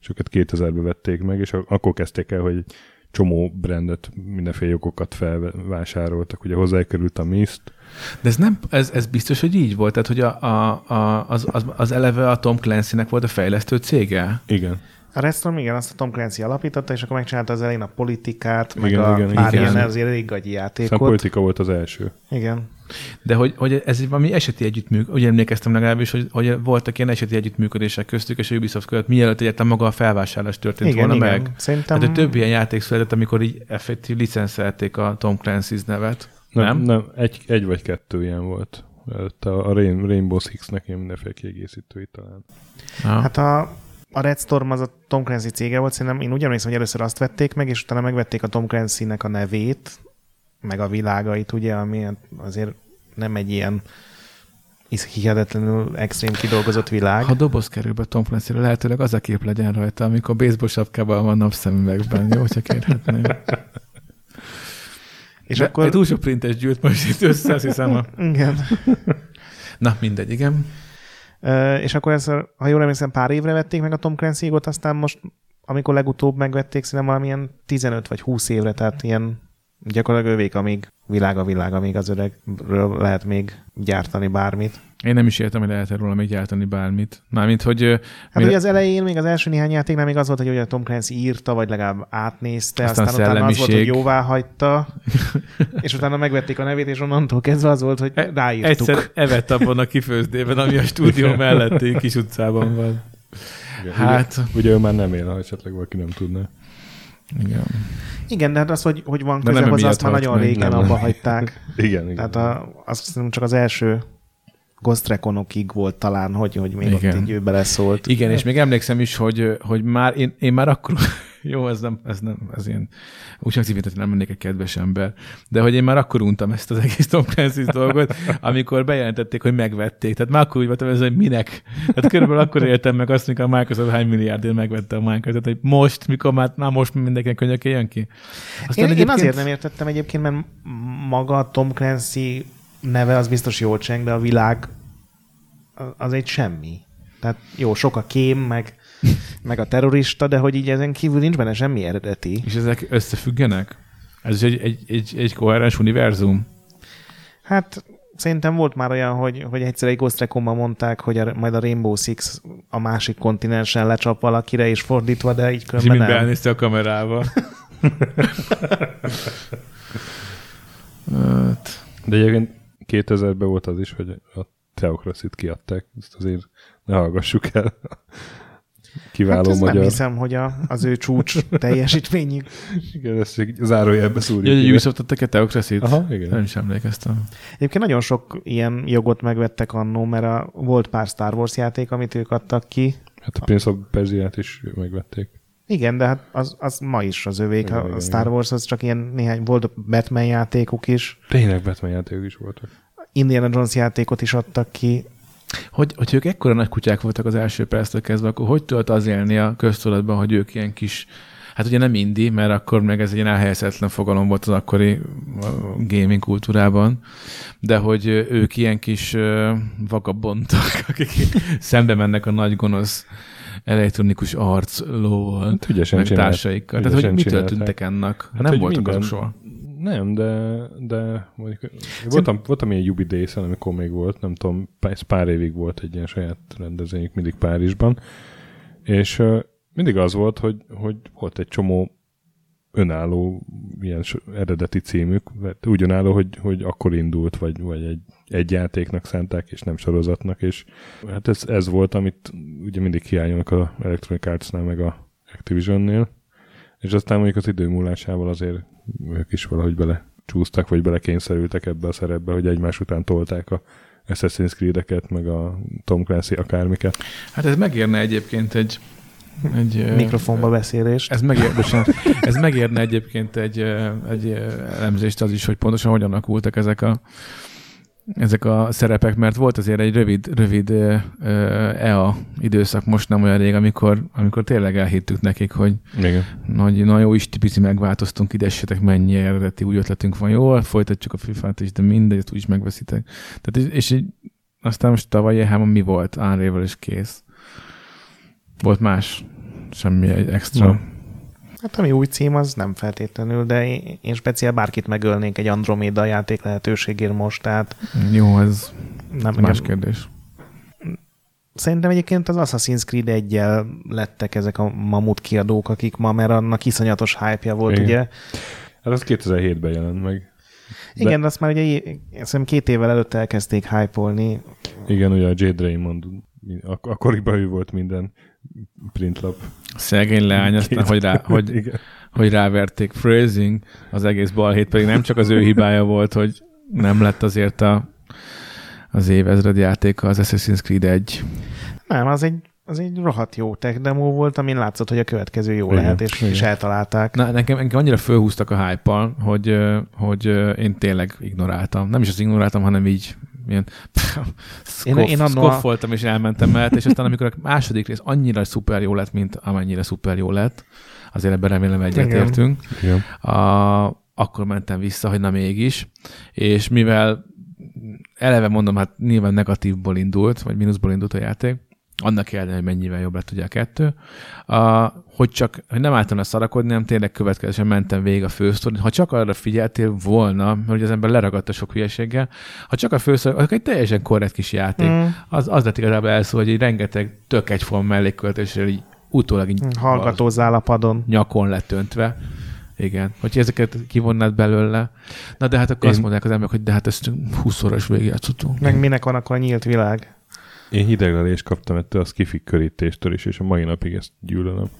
és őket 2000-ben vették meg, és akkor kezdték el, hogy csomó brandet, mindenféle jogokat felvásároltak. Ugye hozzákerült a Mist, De ez, nem, ez, ez biztos, hogy így volt? Tehát, hogy a, a, a, az, az, az eleve a Tom Clancy-nek volt a fejlesztő cége? igen, A Red Storm, igen, azt a Tom Clancy alapította, és akkor megcsinálta az elején a politikát, meg Igen, a igen, pár igen. ilyen azért elég gagyi játékot. politika volt az első. Igen. De hogy, hogy ez egy valami eseti együttműködés, úgy emlékeztem legalábbis, hogy, hogy voltak ilyen eseti együttműködések köztük és a Ubisoft között, mielőtt egyáltalán maga a felvásárlás történt igen, volna igen. meg. Szerintem... Hogy több ilyen játék született, amikor így effektív licenszelték a Tom Clancy's nevet. Nem, Nem? nem egy, egy vagy kettő ilyen volt. A Rain, Rainbow Six-nek ilyen mindenféle kiegészítői talán. Ah. Hát a, a Red Storm az a Tom Clancy cége volt, szerintem én úgy emlékszem, hogy először azt vették meg, és utána megvették a Tom Clancy-nek a nevét, meg a világait, ugye, ami azért nem egy ilyen hihetetlenül extrém kidolgozott világ. Ha doboz kerül be Tom clancy lehetőleg az a kép legyen rajta, amikor baseball sapkában van napszemüvegben. Jó, csak kérhetném. és De akkor... Egy túl sok printes gyűlt most itt össze, azt hiszem. A... Igen. Na, mindegy, igen. És akkor ezt, ha jól emlékszem, pár évre vették meg a Tom clancy aztán most amikor legutóbb megvették, szerintem valamilyen 15 vagy 20 évre, tehát ilyen gyakorlatilag övék, amíg világ a világ, amíg az öregről lehet még gyártani bármit. Én nem is értem, hogy lehet róla még gyártani bármit. Mármint, hogy... Hát mire- ugye az elején, még az első néhány játéknál még az volt, hogy ugye Tom Clancy írta, vagy legalább átnézte, Aztán aztán, utána az volt, hogy jóvá hagyta, és utána megvették a nevét, és onnantól kezdve az volt, hogy E- ráírtuk. Egyszer evett abban a kifőzdében, ami a stúdió melletti kis utcában van. Igen, Hát, Ugye, ugye ő már nem él, ha esetleg valaki nem tudná. igen. Igen, de hát az, hogy, hogy van köze nem hozzá, azt már nagyon meg, régen nem. abba hagyták. Igen, igen. Tehát a, azt hiszem csak az első Ghost Reconokig volt talán, hogy, hogy még Igen. ott így ő beleszólt. Igen, és még emlékszem is, hogy, hogy már én, én már akkor, jó, ez nem, ez nem, ez ilyen, úgy hogy nem lennék egy kedves ember, de hogy én már akkor untam ezt az egész Tom Clancy dolgot, amikor bejelentették, hogy megvették. Tehát már akkor úgy voltam, ez, hogy minek. Tehát körülbelül akkor éltem meg azt, mikor a Microsoft hány milliárdért megvette a Minecraft. Tehát, hogy most, mikor már, már most mindenkinek könyöke jön ki. Én, én azért nem értettem egyébként, mert maga Tom Clancy neve az biztos jól cseng, de a világ az egy semmi. Tehát jó, sok a kém, meg, meg a terrorista, de hogy így ezen kívül nincs benne semmi eredeti. És ezek összefüggenek? Ez egy, egy, egy, egy koherens univerzum? Hát szerintem volt már olyan, hogy, hogy egyszer egy Ghost Recon-ban mondták, hogy a, majd a Rainbow Six a másik kontinensen lecsap valakire, és fordítva, de így És különben mind nem. beelnézte a kamerába. hát, De egyébként 2000-ben volt az is, hogy a Theocracy-t kiadták. Ezt azért ne hallgassuk el. Kiváló Hát magyar. nem hiszem, hogy a, az ő csúcs teljesítményük. Igen, ezt csak zárójelbe szúrjuk. Ugye, hogy ide. Ubisoft adtak egy Theocracy-t? Aha, igen. Nem is emlékeztem. Egyébként nagyon sok ilyen jogot megvettek annó, mert a, volt pár Star Wars játék, amit ők adtak ki. Hát a Prince of Persia-t is megvették. Igen, de hát az, az ma is az övék. Igen, A igen, Star. Wars az csak ilyen néhány, volt Batman játékuk is. Tényleg Batman játékok is voltak. Indiana Jones játékot is adtak ki. Hogy, hogy ők ekkora nagy kutyák voltak az első perctől kezdve, akkor hogy tudott az élni a köztudatban, hogy ők ilyen kis, hát ugye nem indi, mert akkor meg ez egy ilyen elhelyezhetetlen fogalom volt az akkori gaming kultúrában, de hogy ők ilyen kis vagabondok, akik szembe mennek a nagy gonosz elektronikus arc lóval, Hát ügyesen meg csinált- társaikkal. Tehát, hogy mitől tűntek ennek? Hát nem voltak minden- azok soha. Nem, de, de mondjuk, voltam, voltam ilyen Jubi Days-en, amikor még volt, nem tudom, pár, ez pár évig volt egy ilyen saját rendezvényük, mindig Párizsban, és mindig az volt, hogy, hogy volt egy csomó önálló ilyen eredeti címük, mert úgy önálló, hogy, hogy akkor indult, vagy, vagy egy, egy játéknak szánták, és nem sorozatnak, és hát ez, ez volt, amit ugye mindig hiányolnak a Electronic Arts-nál, meg a Activision-nél, és aztán mondjuk az idő múlásával azért ők is valahogy bele csúsztak, vagy belekényszerültek ebbe a szerepbe, hogy egymás után tolták a Assassin's Creed-eket, meg a Tom Clancy akármiket. Hát ez megérne egyébként egy, egy ö, Mikrofonba beszélést. Ez, megér, bocsánat, ez megérne egyébként egy, ö, egy ö, elemzést az is, hogy pontosan hogyan alakultak ezek a, ezek a szerepek, mert volt azért egy rövid, rövid ö, ö, EA időszak most nem olyan rég, amikor, amikor tényleg elhittük nekik, hogy Igen. nagy, na jó, istipici megváltoztunk, ide essetek, mennyi eredeti új ötletünk van. Jó, folytatjuk a FIFA-t is, de mindegy, ezt úgyis megveszitek. Tehát, és, és így, aztán most tavaly e mi volt? Unravel és kész. Volt más? Semmi egy extra. Na. Hát ami új cím, az nem feltétlenül, de én, én speciál bárkit megölnék egy Andromeda játék lehetőségért most, tehát Jó, ez nem, más nem, kérdés. Szerintem egyébként az Assassin's Creed 1 lettek ezek a mamut kiadók, akik ma, mert annak iszonyatos hype volt, Igen. ugye? Hát az 2007-ben jelent meg. De- Igen, de azt már ugye szerintem két évvel előtt elkezdték hype-olni. Igen, ugye a Jade Raymond, ak- akkoriban ő volt minden printlap. Szegény leány, aztán, hogy, rá, hogy, Igen. hogy ráverték phrasing, az egész balhét pedig nem csak az ő hibája volt, hogy nem lett azért a, az évezred játéka az Assassin's Creed 1. Nem, az egy, az egy rohadt jó tech demo volt, amin látszott, hogy a következő jó Igen, lehet, és, igen. és eltalálták. Na, nekem, engem annyira fölhúztak a hype hogy, hogy én tényleg ignoráltam. Nem is az ignoráltam, hanem így ilyen Én- scoff, én annó a- skoffoltam és elmentem mellett, és aztán amikor a második rész annyira szuper jó lett, mint amennyire szuper jó lett, azért ebben remélem egyetértünk, akkor mentem vissza, hogy na mégis, és mivel eleve mondom, hát nyilván negatívból indult, vagy mínuszból indult a játék, Annak ellenére, hogy mennyivel jobb lett ugye a kettő. A, hogy csak hogy nem álltam a szarakodni, nem tényleg következően mentem végig a fősztorit. Ha csak arra figyeltél volna, hogy az ember leragadta sok hülyeséggel, ha csak a fősztor, akkor egy teljesen korrekt kis játék. Mm. Az, az lett igazából elszó, hogy egy rengeteg tök egyforma mellékköltéssel így utólag így Hallgatózzál a padon. nyakon lett öntve. Igen, hogy ezeket kivonnád belőle. Na de hát akkor Én... azt mondják az emberek, hogy de hát ezt 20-szoros végigjátszottunk. Meg minek van akkor a nyílt világ? Én hideglelést kaptam ettől a skifik körítéstől is, és a mai napig ezt gyűlölöm.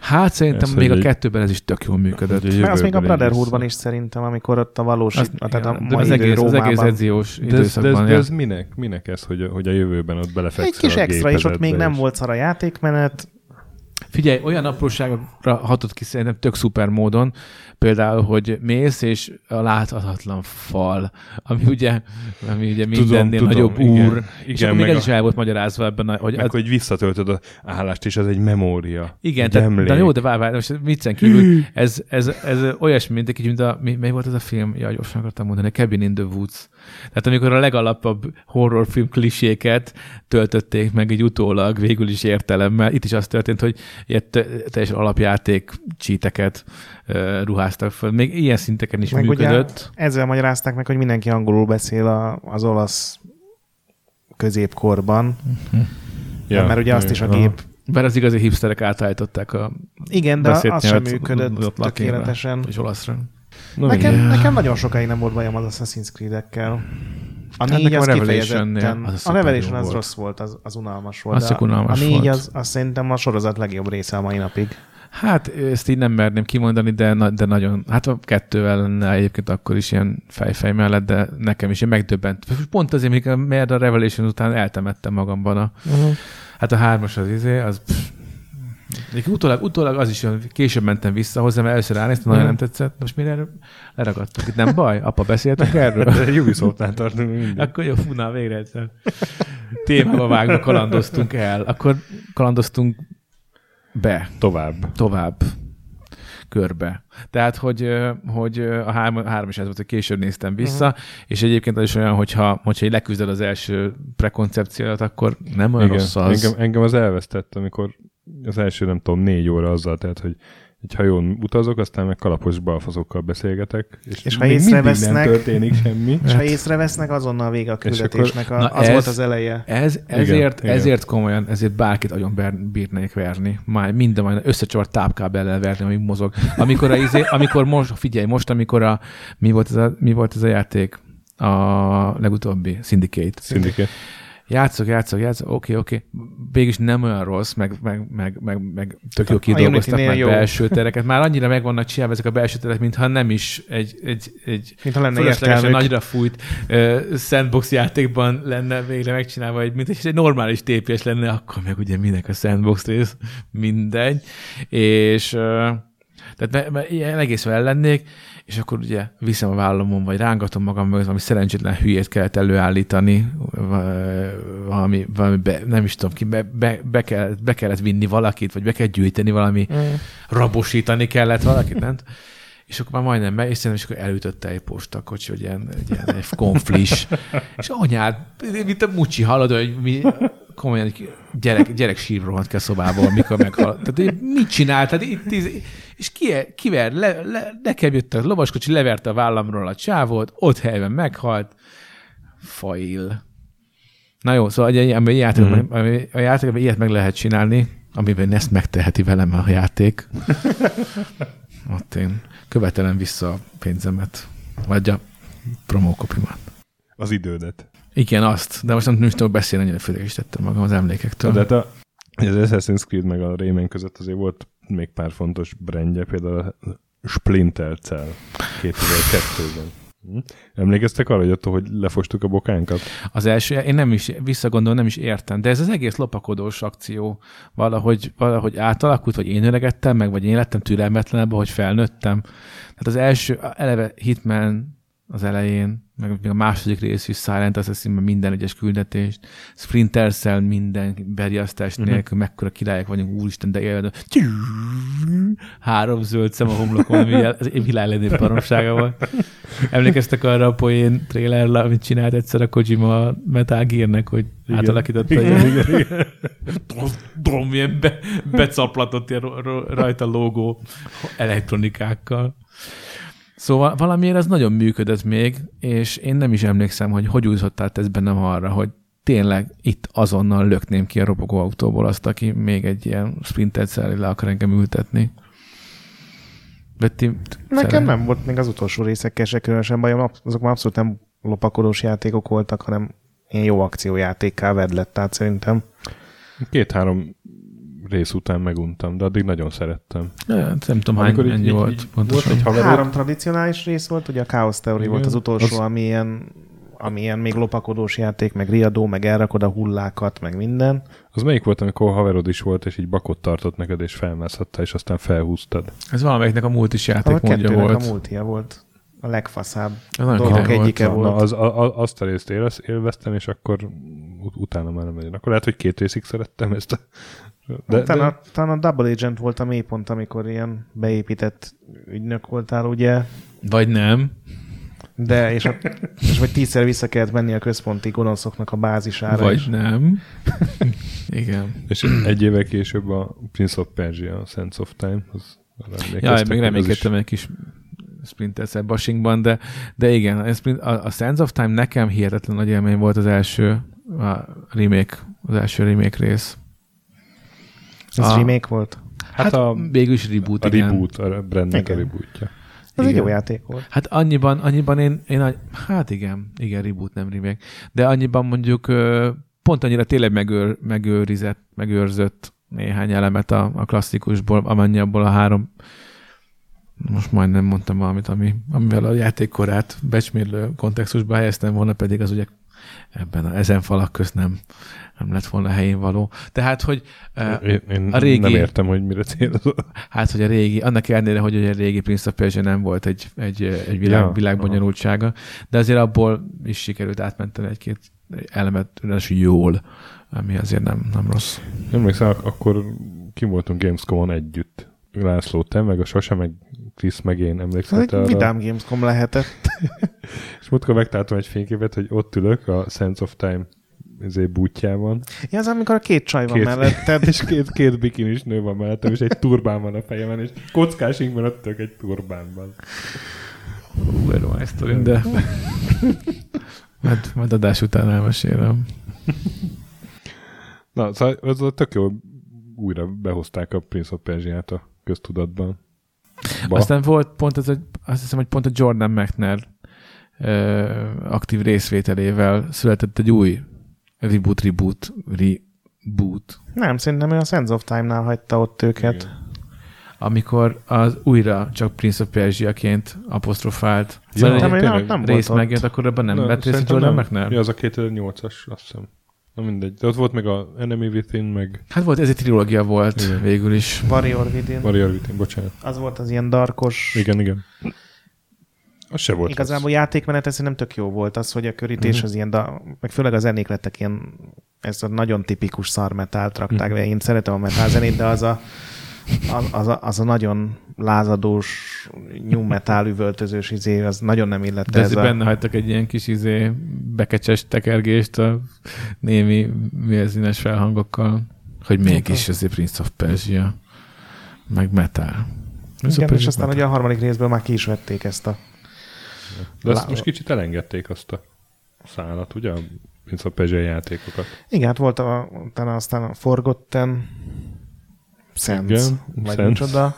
Hát szerintem Ez, még a kettőben ez is tök jól működött. Mert az még a Brotherhoodban is szerintem, amikor ott a valós, Az, tehát a igen, de mai az, egész, az egész edziós De ez, de, ez, időszakban. de ez minek? Minek ez, hogy a, hogy a jövőben ott belefekszel Egy kis a extra, és ott még nem volt szar a játékmenet. Figyelj, olyan apróságokra hatott ki szerintem tök szuper módon, például, hogy mész, és a láthatatlan fal, ami ugye, ami ugye mindennél tudom, nagyobb igen. úr. és Igen, akkor még ez a- is el volt magyarázva ebben, a- hogy Meg az, hogy visszatöltöd az állást, és ez egy memória. igen, tehát, emlék. de jó, de várj, várj, most viccen kívül, ez, ez, ez olyasmi, mint egy mint a, mi, mi volt ez a film? Jaj, gyorsan akartam mondani, Cabin in the Woods. Tehát amikor a legalapabb horrorfilm kliséket töltötték meg egy utólag végül is értelemmel, itt is az történt, hogy ilyen te- teljesen alapjáték csíteket uh, ruháztak föl. Még ilyen szinteken is Meg ugye működött. ezzel magyarázták meg, hogy mindenki angolul beszél a, az olasz középkorban, ja, mert ugye azt is a gép... Mert az igazi hipsterek átállították a Igen, de az sem működött tökéletesen. és olaszra. Na, Nekem, nekem nagyon sokáig nem volt bajom az Assassin's Creed-ekkel. A négy az a kifejezetten... az a Revelation az volt. rossz volt, az, az unalmas volt. Az csak unalmas a négy volt. az, az szerintem a sorozat legjobb része a mai napig. Hát ezt így nem merném kimondani, de, na- de nagyon, hát a kettővel lenne egyébként akkor is ilyen fejfej mellett, de nekem is ilyen megdöbbent. Pont azért, mert a Revelation után eltemettem magamban a, Uh-huh. hát a hármas az izé, az pff, Egyébként utólag, utólag az is olyan, később mentem vissza hozzá, mert először ránéztem, nagyon nem tetszett. Most mire erről leragadtunk? Itt nem baj? Apa, beszéltek erről? De Ubisoftnál tartunk mindig. Akkor jó, fú, na végre egyszer. Témába vágva kalandoztunk el. Akkor kalandoztunk be, Tovább. tovább, körbe. Tehát, hogy, hogy a három, három is ez volt, hogy később néztem vissza, uh-huh. és egyébként az is olyan, hogyha, hogyha így leküzdöd az első prekoncepciót, akkor nem olyan Igen. rossz az. Engem, engem az elvesztett, amikor az első, nem tudom, négy óra azzal, tehát, hogy egy hajón utazok, aztán meg kalapos balfaszokkal beszélgetek, és, És ha még mindig nem észrevesznek- történik semmi. És ha észrevesznek, azonnal vége a És akkor- küldetésnek. A, Na az ez- volt az eleje. Ez, ezért, igen. ezért komolyan, ezért bárkit agyon bírnék verni. Már minden majd összecsavart tápkábellel verni, ami mozog. Amikor, a, izé, amikor most, figyelj, most, amikor a, mi volt ez a, mi volt ez a játék? A legutóbbi Syndicate. Szindike. Játszok, játszok, játszok, oké, oké. Végülis nem olyan rossz, meg, meg, meg, meg, meg tök jó kidolgoztak már jó. belső tereket. Már annyira meg vannak csinálva ezek a belső terek, mintha nem is egy, egy, egy Mintha lenne fölöslegesen nagyra fújt uh, sandbox játékban lenne végre megcsinálva, egy, mint egy normális TPS lenne, akkor meg ugye minek a sandbox rész, mindegy. És uh, tehát me, me, ilyen egész el lennék, és akkor ugye viszem a vállamon, vagy rángatom magam mögött, valami szerencsétlen hülyét kellett előállítani, va- valami, valami be, nem is tudom ki, be, be, be, kellett, be kellett vinni valakit, vagy be kellett gyűjteni valami, Mm. rabosítani kellett valakit, nem? És akkor már majdnem meg, és szerintem is akkor elütötte egy postakocsi, hogy ilyen, ilyen egy konflis. És anyád, mint a mucsi, hallod, hogy mi, komolyan egy gyerek, gyerek sír rohant ki a szobából, mikor meghal. Tehát mit csinált? Tehát itt, és ki, kiver, le, le, nekem jött a lovaskocsi, leverte a vállamról a csávót, ott helyben meghalt. Fail. Na jó, szóval egy, egy, egy játékban, Mhm. mm-hmm. a játékban ilyet meg lehet csinálni, amiben ezt megteheti velem a játék. Ott én követelem vissza a pénzemet, vagy a promókopimat. Az idődet. Igen, azt, de most nem, nem is tudok beszélni, annyira félregesítettem magam az emlékektől. De hát a, az Assassin's Creed meg a Rayman között azért volt még pár fontos brandje, például a Splinter Cell 2002-ben. Hm? Emlékeztek arra, hogy attól, hogy lefostuk a bokánkat? Az első, én nem is, visszagondolom, nem is értem, de ez az egész lopakodós akció valahogy, valahogy átalakult, vagy én öregettem meg, vagy én lettem türelmetlenebb, hogy felnőttem. Tehát az első, eleve Hitman az elején, meg még a második rész is Silent Assassin minden egyes küldetést, Splinter Cell minden berjasztás uh-huh. nélkül, mekkora királyok vagyunk, úristen, de élve, három zöld szem a homlokon, ami az világ legnagyobb baromsága volt. Emlékeztek arra a poén trailerre, amit csinált egyszer a Kojima Metal Gear-nek, hogy igen. átalakította, igen, igen, igen. Dom, ilyen be, becaplatott ilyen rajta logó elektronikákkal. Szóval valamiért ez nagyon működött még, és én nem is emlékszem, hogy hogy úszott át ez bennem arra, hogy tényleg itt azonnal lökném ki a robogó autóból azt, aki még egy ilyen sprintet szerri le akar engem ültetni. Betty, Nekem nem volt még az utolsó részekkel se különösen bajom, azok már abszolút nem lopakodós játékok voltak, hanem ilyen jó akciójátékká vedlett, tehát szerintem. Két-három rész után meguntam, de addig nagyon szerettem. Ja, nem tudom, hány ennyi így, volt. Így, volt egy Három tradicionális rész volt, ugye a Chaos Theory Igen, volt az utolsó, az... ami ilyen ami ilyen még lopakodós játék, meg riadó, meg elrakod a hullákat, meg minden. Az melyik volt, amikor haverod is volt, és így bakot tartott neked, és felmászhatta, és aztán felhúztad? Ez valamelyiknek a multis játék a mondja volt. a multia volt. A legfaszább dolgok egyike volt. volt. Na, az, a, azt a részt élveztem, és akkor utána már nem legyen. Akkor lehet, hogy két részig szerettem ezt a de, talán, de... A, talán a Double Agent volt a mélypont, amikor ilyen beépített ügynök voltál, ugye? Vagy nem. De, és, a, és vagy tízszer vissza kellett menni a központi gonoszoknak a bázisára. Vagy is. nem. Igen. És egy évvel később a Prince of Persia, a Sense of Time, az Ja, még reménykedtem egy kis Splinter bashingban, de, de igen, a, a Sense of Time nekem hihetetlen nagy élmény volt az első a remake, az első remake rész. Ez a... remake volt? Hát, hát a, végül is reboot, a igen. reboot, a brandnek a rebootja. Ez igen. egy jó játék volt. Hát annyiban, annyiban én, én, hát igen, igen, reboot, nem remake. De annyiban mondjuk pont annyira tényleg megőr, megőrizett, megőrzött néhány elemet a, a klasszikusból, amennyi abból a három most majdnem mondtam valamit, ami, amivel a játékkorát becsmérlő kontextusba helyeztem volna, pedig az ugye ebben a, ezen falak közt nem, nem lett volna helyén való. Tehát, hogy uh, én, én a régi... Nem értem, hogy mire célozol. Hát, hogy a régi, annak ellenére, hogy a régi Prince of Persia nem volt egy, egy, egy világ, ja, világbonyolultsága, de azért abból is sikerült átmenteni egy-két elemet jól, ami azért nem, nem rossz. Emlékszem, akkor kim voltunk Gamescom-on együtt. László, te, meg a Sasa, meg Krisz, meg én emlékszem. Ez egy vidám Gamescom lehetett. és múltkor megtaláltam egy fényképet, hogy ott ülök a Sense of Time ezért bútjában. Ja, az amikor a két csaj van két, melletted. És két, két bikinis nő van mellettem, és egy turbán van a fejemen, és kockásink ott tök egy turbánban. Hú, erről sztorim, de majd, majd adás után elmesélem. Na, szóval az a tök jó, újra behozták a Prince of Persia-t a köztudatban. Ba. Aztán volt pont ez, azt hiszem, hogy pont a Jordan McNair aktív részvételével született egy új Reboot, reboot, reboot. Nem, szerintem a Sense of Time-nál hagyta ott őket. Igen. Amikor az újra csak Prince of Persia-ként apostrofált ja, nem, nem, nem rész megjött, akkor ebben nem vett részt Jordan McNair? Ja, az a 2008-as, azt hiszem. Na mindegy. De ott volt meg a Enemy Within, meg... Hát volt, ez egy trilógia volt igen. végül is. Warrior Within. Warrior Within, bocsánat. Az volt az ilyen darkos... Igen, igen. Az se volt Igazából játékmenet ez nem tök jó volt az, hogy a körítés uh-huh. az ilyen, da, meg főleg a zenék lettek ilyen, ez a nagyon tipikus szarmetált rakták uh-huh. be. Én szeretem a metal zenét, de az a, az, az, a, az a nagyon lázadós, new metal üvöltözős izé, az nagyon nem illett. De ez a... benne hagytak egy ilyen kis izé bekecses tekergést a némi vélzínes felhangokkal, hogy mégis azért Prince of Persia, meg metal. Ez Igen, és aztán ugye a harmadik részből már ki is vették ezt a de azt most kicsit elengedték azt a szállat, ugye? Mint a Pezsely játékokat. Igen, hát volt a, utána aztán a Forgotten Sense, Igen, vagy Sense. micsoda.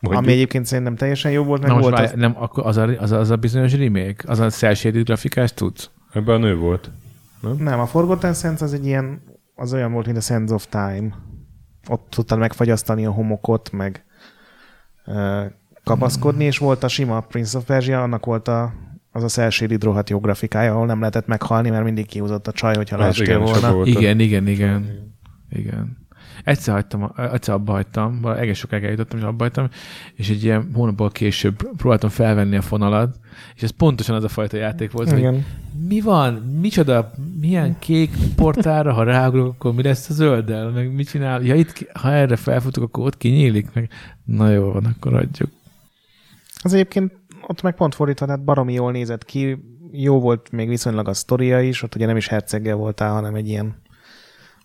Mondjuk. Ami egyébként szerintem teljesen jó volt, meg Na volt az... Nem, akkor az a, az, a, az a bizonyos remake? Az a cel grafikás tudsz? Ebben a nő volt. Nem? nem, a Forgotten Sense az egy ilyen, az olyan volt, mint a Sense of Time. Ott tudtad megfagyasztani a homokot, meg kapaszkodni, és volt a sima Prince of Persia, annak volt a, az a szelsérid rohadt jó grafikája, ahol nem lehetett meghalni, mert mindig kihúzott a csaj, hogyha leestél volna. Volt igen, igen, igen, igen. Igen. Egyszer, hagytam, egyszer abba hagytam, egész sokáig eljutottam, és abba hagytam, és egy ilyen hónapból később próbáltam felvenni a fonalat, és ez pontosan az a fajta játék volt, hogy Igen. mi van, micsoda, milyen kék portára, ha ráugrok, akkor mi lesz a zölddel, meg mit csinál? Ja, itt, ha erre felfutok, akkor ott kinyílik, meg na jó van, akkor adjuk. Az egyébként ott meg pont fordítva, tehát baromi jól nézett ki, jó volt még viszonylag a sztoria is, ott ugye nem is herceggel voltál, hanem egy ilyen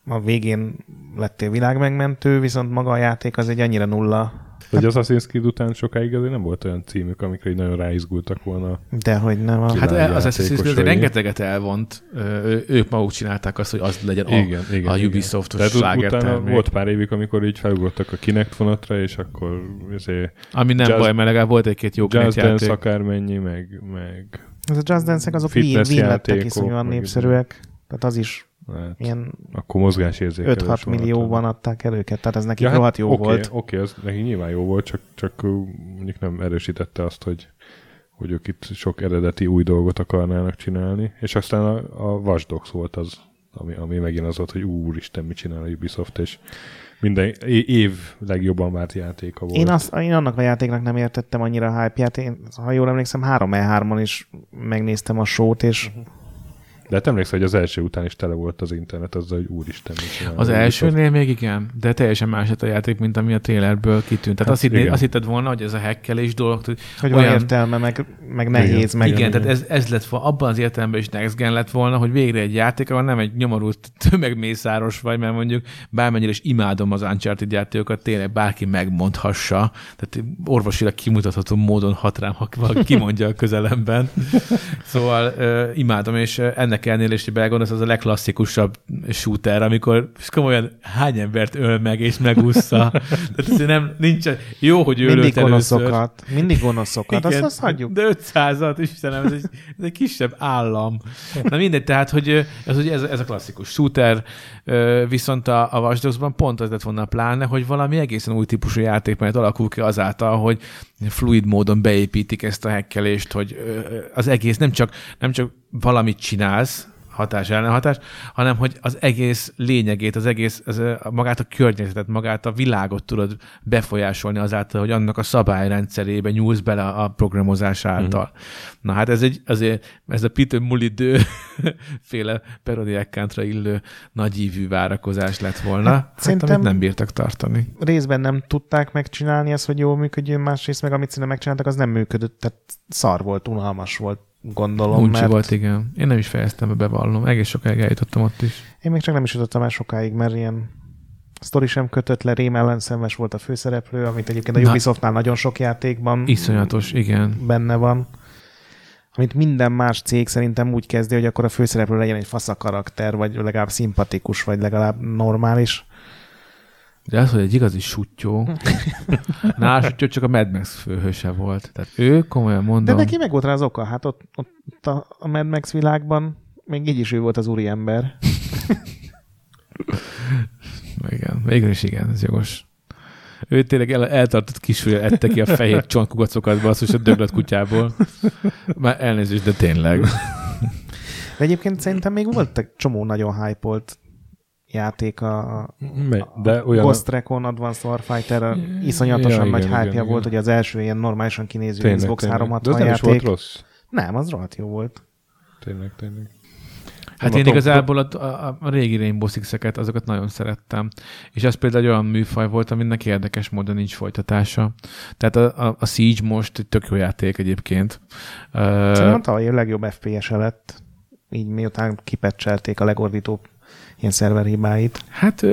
a végén lettél világmegmentő, viszont maga a játék az egy annyira nulla, Hogy az Assassin's Creed után sokáig azért nem volt olyan címük, amikre így nagyon ráizgultak volna. de hogy nem a... Hát az Assassin's Creed rengeteget elvont, ő- ők maguk csinálták azt, hogy az legyen a, igen, a igen. Tehát ut- sláger utána termék. volt pár évig, amikor így felugrottak a Kinect vonatra, és akkor azért Ami nem Just- baj, mert legalább volt egy-két jó Kinect Dance játék. akármennyi, meg, meg Ez a Just Dance-ek azok Wii, Wii lettek iszonyúan népszerűek. Tehát az is hát, ilyen akkor mozgásérzékelés 5-6 volt. millióban adták el őket, tehát ez nekik Ja, ja, rohadt jó oké, volt. Oké, ez neki nyilván jó volt, csak, csak mondjuk nem erősítette azt, hogy, hogy ők itt sok eredeti új dolgot akarnának csinálni. És aztán a, a Watch volt az, ami, ami megint az volt, hogy úristen, mit csinál a Ubisoft, és minden év legjobban várt játéka volt. Én, azt, én annak a játéknak nem értettem annyira a hype-ját. Én, ha jól emlékszem, 3E3-on is megnéztem a sót, és De hát emlékszel, hogy az első után is tele volt az internet azzal, hogy úristen, Az elsőnél még igen, de teljesen más lett a játék, mint ami a trailerből kitűnt. Tehát Hát azt, hitté, igen. azt hitted volna, hogy ez a hekkelés dolog, hogy hogy van értelme, meg, meg nehéz, meg... igen, tehát ez, ez lett volna, abban az értelemben is next gen lett volna, hogy végre egy játék, ahol nem egy nyomorult tömegmészáros vagy, mert mondjuk bármennyire is imádom az Uncharted játékokat, tényleg bárki megmondhassa, tehát orvosilag kimutatható módon hat rám, ha valaki kimondja a közelemben. Szóval ö, imádom, és ennek is, hogy belegondolsz, az a legklasszikusabb shooter, amikor komolyan hány embert öl meg és megúszza. Tehát ez nem, nincs, jó, hogy ő mindig ölt először. gonoszokat. Mindig gonoszokat. Azt, Igen, azt hagyjuk. De 500-at, Istenem, ez egy, ez egy kisebb állam. Na mindegy, tehát, hogy ez, ugye ez, ez a klasszikus shooter, viszont a, a Watch Dogs-ban pont az lett volna pláne, hogy valami egészen új típusú játékmenet alakul ki azáltal, hogy fluid módon beépítik ezt a hekkelést, hogy az egész nem csak, nem csak valamit csinálsz, hatás ellenhatás, hanem hogy az egész lényegét, az egész, az, magát a környezetet, magát a világot tudod befolyásolni azáltal, hogy annak a szabályrendszerébe nyúlsz bele a programozás által. Mm. Na hát ez egy, azért, ez a Peter Mulidő féle parodiákántra illő nagyívű várakozás lett volna, hát, hát szerintem- amit nem bírtak tartani. Részben nem tudták megcsinálni ezt, hogy jól működjön, másrészt meg amit szerintem megcsináltak, az nem működött, tehát szar volt, unalmas volt, gondolom, Uncsi mert volt, igen. Én nem is fejeztem be, bevallom. Egész sokáig eljutottam ott is. én még csak nem is jutottam el sokáig, mert ilyen sztori sem kötött le, Rém ellenszenves volt a főszereplő, amit egyébként a Na. Ubisoftnál nagyon sok játékban Iszonyatos, igen. benne van. Amit minden más cég szerintem úgy kezdi, hogy akkor a főszereplő legyen egy fasza karakter, vagy legalább szimpatikus, vagy legalább normális. De az, hogy egy igazi sutyó, nála sutyó csak a Mad Max főhőse volt. Tehát ő, komolyan De mondom, neki meg volt rá az oka, hát ott, ott a, a Mad Max világban még így is ő volt az úri ember. igen, végül is igen, ez jogos. Ő tényleg el, eltartott kisúlyra ette ki a fehér csontkugacokat basszus a döglött kutyából. Már elnézést, de tényleg. De egyébként szerintem még volt egy csomó nagyon hype játék a, a Me- De olyan... Ghost Recon Advanced Warfighter iszonyatosan Ja, nagy igen, hype-ja igen, volt, igen. hogy az első ilyen normálisan kinéző tényleg, Xbox tényleg. De 360 az nem is játék. volt rossz. Nem, az rohadt jó volt. Tényleg, tényleg. Hát én a igazából a, a, a régi Rainbow Six-eket, azokat nagyon szerettem. És ez például egy olyan műfaj volt, aminek érdekes módon nincs folytatása. Tehát a, a, a Siege most egy tök jó játék egyébként. Szerintem Uh, tavaly a legjobb FPS-e lett, így miután kipecselték a legordítóbb ilyen szerverhibáit. hát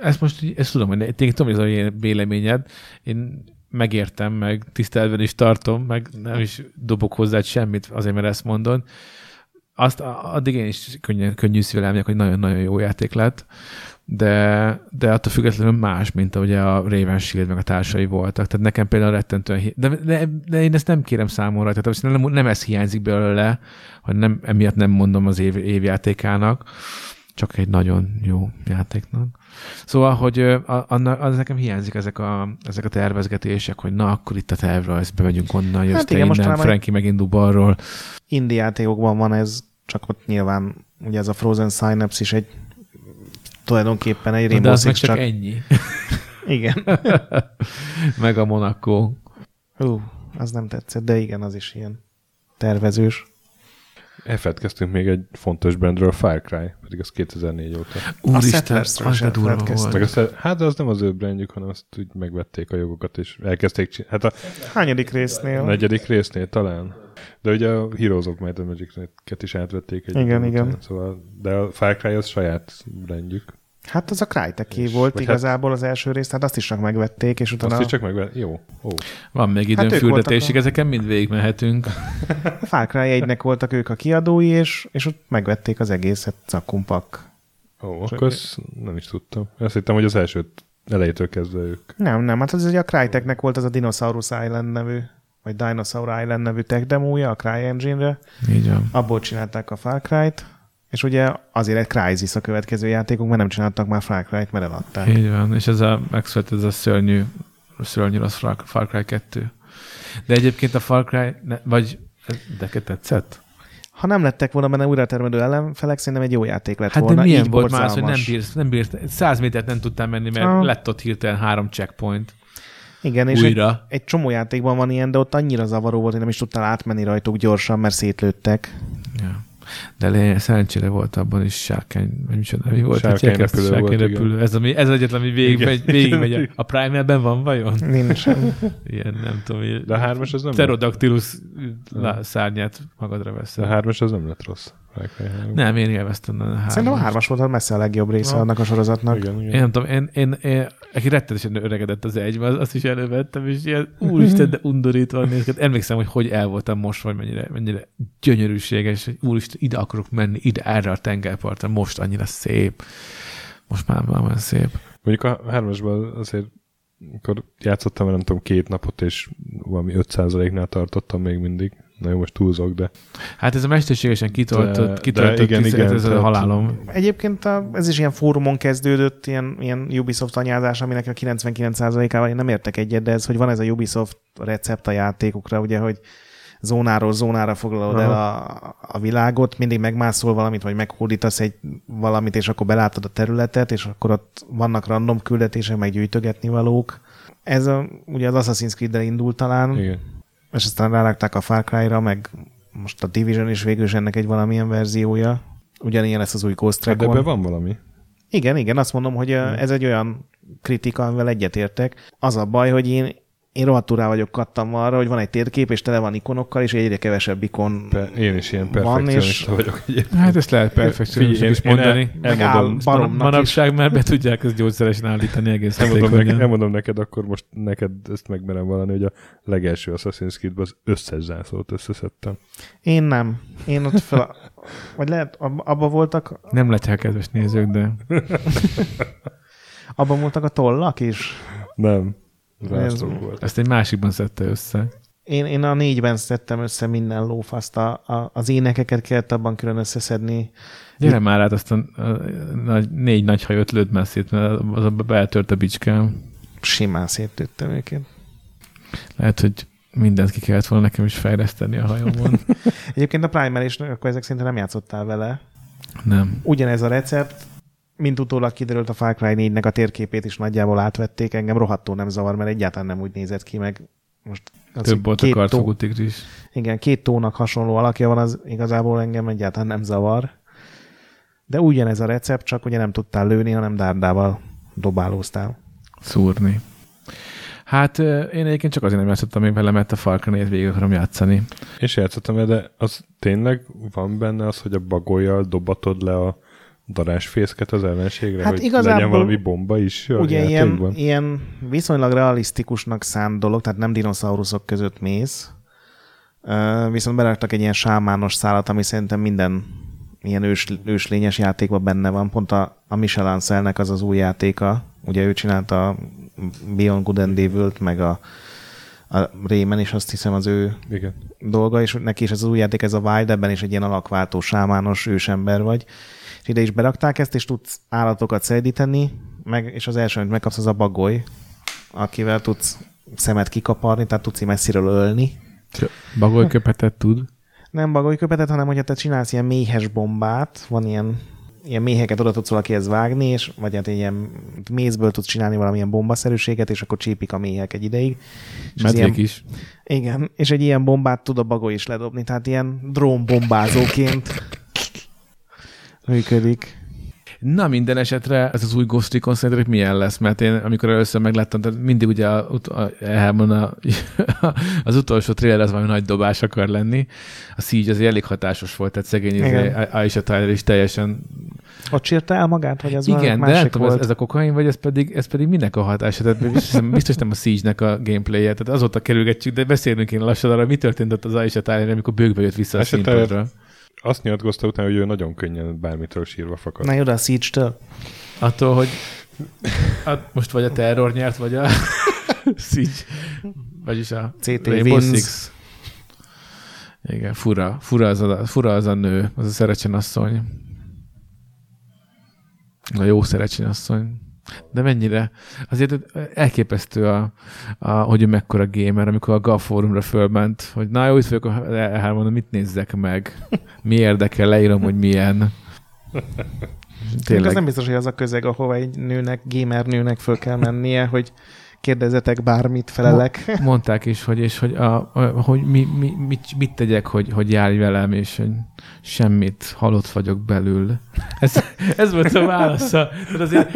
ezt most ezt tudom, hogy tényleg tudom, hogy ez a véleményed. Én megértem, meg tiszteletben is tartom, meg nem is dobok hozzá semmit azért, mert ezt mondod. Azt addig én is könnyű, könnyű szívvel hogy nagyon-nagyon jó játék lett, de, de attól függetlenül más, mint ahogy a Raven Shield meg a társai voltak. Tehát nekem például rettentően... Hi- de, de, de, én ezt nem kérem számomra, tehát nem, nem ez hiányzik belőle, hogy nem, emiatt nem mondom az év, évjátékának, csak egy nagyon jó játéknak. Szóval, hogy annak, az nekem hiányzik ezek a, ezek a tervezgetések, hogy na, akkor itt a tervrajz, bemegyünk onnan, jössz Hát te igen, innen, mostanában- Frankie megint dub arról. Indie játékokban van ez, csak ott nyilván ugye ez a Frozen Synapse is egy tulajdonképpen egy De Rainbow az meg csak csak... ennyi. Igen. meg a Monaco. Hú, az nem tetszett, de igen, az is ilyen tervezős. Elfeledkeztünk még egy fontos brandről, Far Cry, pedig az 2004 óta. Úristen, az de durva feledkeztünk. Meg volt. azt, hát de az nem az ő brandjük, hanem azt úgy megvették a jogokat, és elkezdték csinálni. Hát a Hányadik résznél? negyedik résznél talán. De ugye a Heroes of Might and Magic-et is átvették egy Igen, igen. Szóval, de a Far Cry az saját brandjük. Hát az a Crytek És- volt vagy igazából az első rész, tehát azt is csak megvették, és utána Azt is csak megvet... Jó. Ó. Van még időm Hát fürdetésig, a- ezeken mind végigmehetünk. a Far Cry 1-nek voltak ők a kiadói, és, és ott megvették az egészet zakkumpak. Ó, akkor ezt nem is tudtam. Azt hittem, hogy az elsőt elejétől kezdve ők. Nem, nem, hát az ugye a Cryteknek volt az a Dinosaurus Island nevű, vagy Dinosaur Island nevű tech demója a CryEngine-re, Így van. abból csinálták a Far Cry-t, és ugye azért egy Crysis a következő játékok, mert nem csináltak már Far Cry-t, mert eladták. Így van, és ez a megszületett ez a szörnyű, szörnyű rossz Far, Cry 2. De egyébként a Far Cry, ne, vagy neked tetszett? Ha nem lettek volna benne újra termelő ellenfelek, szerintem egy jó játék lett Hát volna. de milyen így volt már az, hogy nem bírsz, nem bírsz, száz métert nem tudtál menni, mert Ah. lett ott hirtelen három checkpoint Igen, és egy, újra. egy csomó játékban van ilyen, de ott annyira zavaró volt, hogy nem is tudtál átmenni rajtuk gyorsan, mert szétlőttek. De lényeg, szerencsére volt abban is sárkány, vagy micsoda, mi volt? Sárkány Hogy ezt a repülő volt, sárkány igen. repülő. Ez, ami, ez egyetlen, ami végig, Igen. megy, végig megy. A Prime-ben van vajon? Nincsen. Ilyen, nem tudom, ilyen De a hármas az nem pterodactylus szárnyát magadra De a veszel. hármas az nem lett rossz. Három. Nem, én élveztem a hármas. Szerintem a hármas volt a messze a legjobb része Na. annak a sorozatnak. Igen, igen. Én nem tudom, én, én, én aki rettenetesen öregedett az egyben, azt is elővettem, és ilyen úristen, de undorítóan néz ki. Emlékszem, hogy hogy el voltam most, vagy mennyire, mennyire gyönyörűséges, hogy úristen, ide akarok menni, ide erre a tengerpartra, most annyira szép. Most már már olyan szép. Mondjuk a hármasban azért akkor játszottam, nem tudom, két napot, és valami 5%-nál tartottam még mindig. Na jó, most túlzok, de Hát ez a mesterségesen kitöltött, De- kitöltött de igen, igen, igen, ez a tehát- halálom. Egyébként a, ez is ilyen fórumon kezdődött, ilyen, ilyen Ubisoft anyázás, aminek a 99%-ával én nem értek egyet, de ez, hogy van ez a Ubisoft recept a játékokra, ugye, hogy zónáról zónára foglalod el a, a világot, mindig megmászol valamit, vagy meghódítasz egy valamit, és akkor belátod a területet, és akkor ott vannak random küldetések, meg gyűjtögetni valók. Ez a, ugye az Assassin's Creed-del indult talán, igen. És aztán rárakták a Far Cry-ra, meg most a Division is végül is ennek egy valamilyen verziója. Ugyanilyen lesz az új Ghost Hát de Recon. ebben van valami. Igen, igen, azt mondom, hogy ö, ez egy olyan kritika, amivel egyetértek. Az a baj, hogy én, én rohadtul rá vagyok kattam arra, hogy van egy térkép, és tele van ikonokkal, és egyre kevesebb ikon Pe- én is ilyen Van, perfekcionista és- vagyok egyébként. Hát ezt lehet perfekcionista is én- én mondani. el- áll elmondom, is. Manapság már be tudják ezt gyógyszeresen állítani egész elmondom, neked, elmondom neked, akkor most neked ezt megmerem valani, hogy a legelső Assassin's Creed-ben az összes zászlót összeszedtem. Én nem. Én ott fel... Vagy lehet, ab- abba voltak, Nem lett kedves nézők, de abban voltak a tollak is. Nem. Ez- volt. ezt egy másikban szedte össze. Én, én a négyben szedtem össze minden lófaszt. A, a, az énekeket kellett abban külön összeszedni. Gyere már át azt a, a, nagy, négy nagy hajót lőtt messzét, mert az a beeltört a bicskám. Simán széttőttem őket. Lehet, hogy mindent ki kellett volna nekem is fejleszteni a hajómon. Egyébként a Primer is, akkor ezek szerint nem játszottál vele. Nem. Ugyanez a recept, mint utólag kiderült a Far Cry 4-nek a térképét is nagyjából átvették, engem rohadtul nem zavar, mert egyáltalán nem úgy nézett ki, meg most az, Több volt a két karcogú tó, tigris. Igen, két tónak hasonló alakja van, az igazából engem egyáltalán nem zavar. De ugyanez a recept, csak ugye nem tudtál lőni, hanem dárdával dobálóztál. Szúrni. Hát én egyébként csak azért nem játszottam még vele, mert a Far Cry 4 végig akarom játszani. És játszottam de az tényleg van benne az, hogy a bagolyjal dobatod le a darásfészket az ellenségre, Hát hogy igazából legyen valami bomba is a Ugye ilyen, ilyen viszonylag realisztikusnak szánt dolog, tehát nem dinoszauruszok között mész, viszont beraktak egy ilyen sámános szálat, ami szerintem minden ilyen ős, őslényes játékban benne van. Pont a, a Michel Anselnek az az új játéka, ugye ő csinálta a Beyond Good and evil meg a, a Rayman is azt hiszem az ő Igen. dolga, és neki is ez az új játék, ez a Wild, ebben is egy ilyen alakváltó, sámános ősember vagy. És ide is berakták ezt, és tudsz állatokat szedíteni, meg, és az első, amit megkapsz, az a bagoly, akivel tudsz szemet kikaparni, tehát tudsz így messziről ölni. Bagolyköpetet tud. Nem bagolyköpetet, hanem hogyha te csinálsz ilyen méhes bombát, van ilyen ilyen méheket oda tudsz valakihez vágni, és vagy hát ilyen mézből tudsz csinálni valamilyen bombaszerűséget, és akkor csípik a méhek egy ideig. És Medvék ilyen, is. igen, és egy ilyen bombát tud a bagó is ledobni, tehát ilyen drónbombázóként működik. Na, minden esetre ez az új Ghost Recon szerintetek milyen lesz? Mert én, amikor először megláttam, tehát mindig ugye a, a, Elmon a, az utolsó trailer az valami nagy dobás akar lenni. A Siege az elég hatásos volt, tehát szegény Igen. izé, Aisha Tyler is teljesen... Ott sírta el magát, vagy az Igen, de nem tudom, ez, ez, a kokain, vagy ez pedig, ez pedig minek a hatása? Tehát biztos, biztos nem a Siege-nek a gameplay-je, tehát azóta kerülgetjük, de beszélnünk kéne lassan arra, mi történt ott az Aisha Tyler, amikor bőgbe jött vissza a Aisha színpadra. Azt nyilatkozta utána, hogy ő nagyon könnyen bármitől sírva fakad. Na jó, de a Siege-től. Attól, hogy hát most vagy a terror nyert, vagy a Siege, vagyis a CT Rainbow wins. Six. Igen, fura, fura az, a, fura az a nő, az a szerecsen asszony. A jó szerecsen asszony. De mennyire? Azért elképesztő, a, a, hogy ő mekkora gamer, amikor a GAF fórumra fölment, hogy na jó, itt vagyok, elmondom, mit nézzek meg, mi érdekel, leírom, hogy milyen. Tényleg. Az nem biztos, hogy az a közeg, ahova egy nőnek, gamer nőnek föl kell mennie, hogy kérdezzetek bármit, felelek. Mondták is, hogy, és hogy, a, a, hogy mi, mi, mit, mit tegyek, hogy, hogy járj velem, és hogy semmit, halott vagyok belül. Ez, ez volt a válasza. Tehát azért,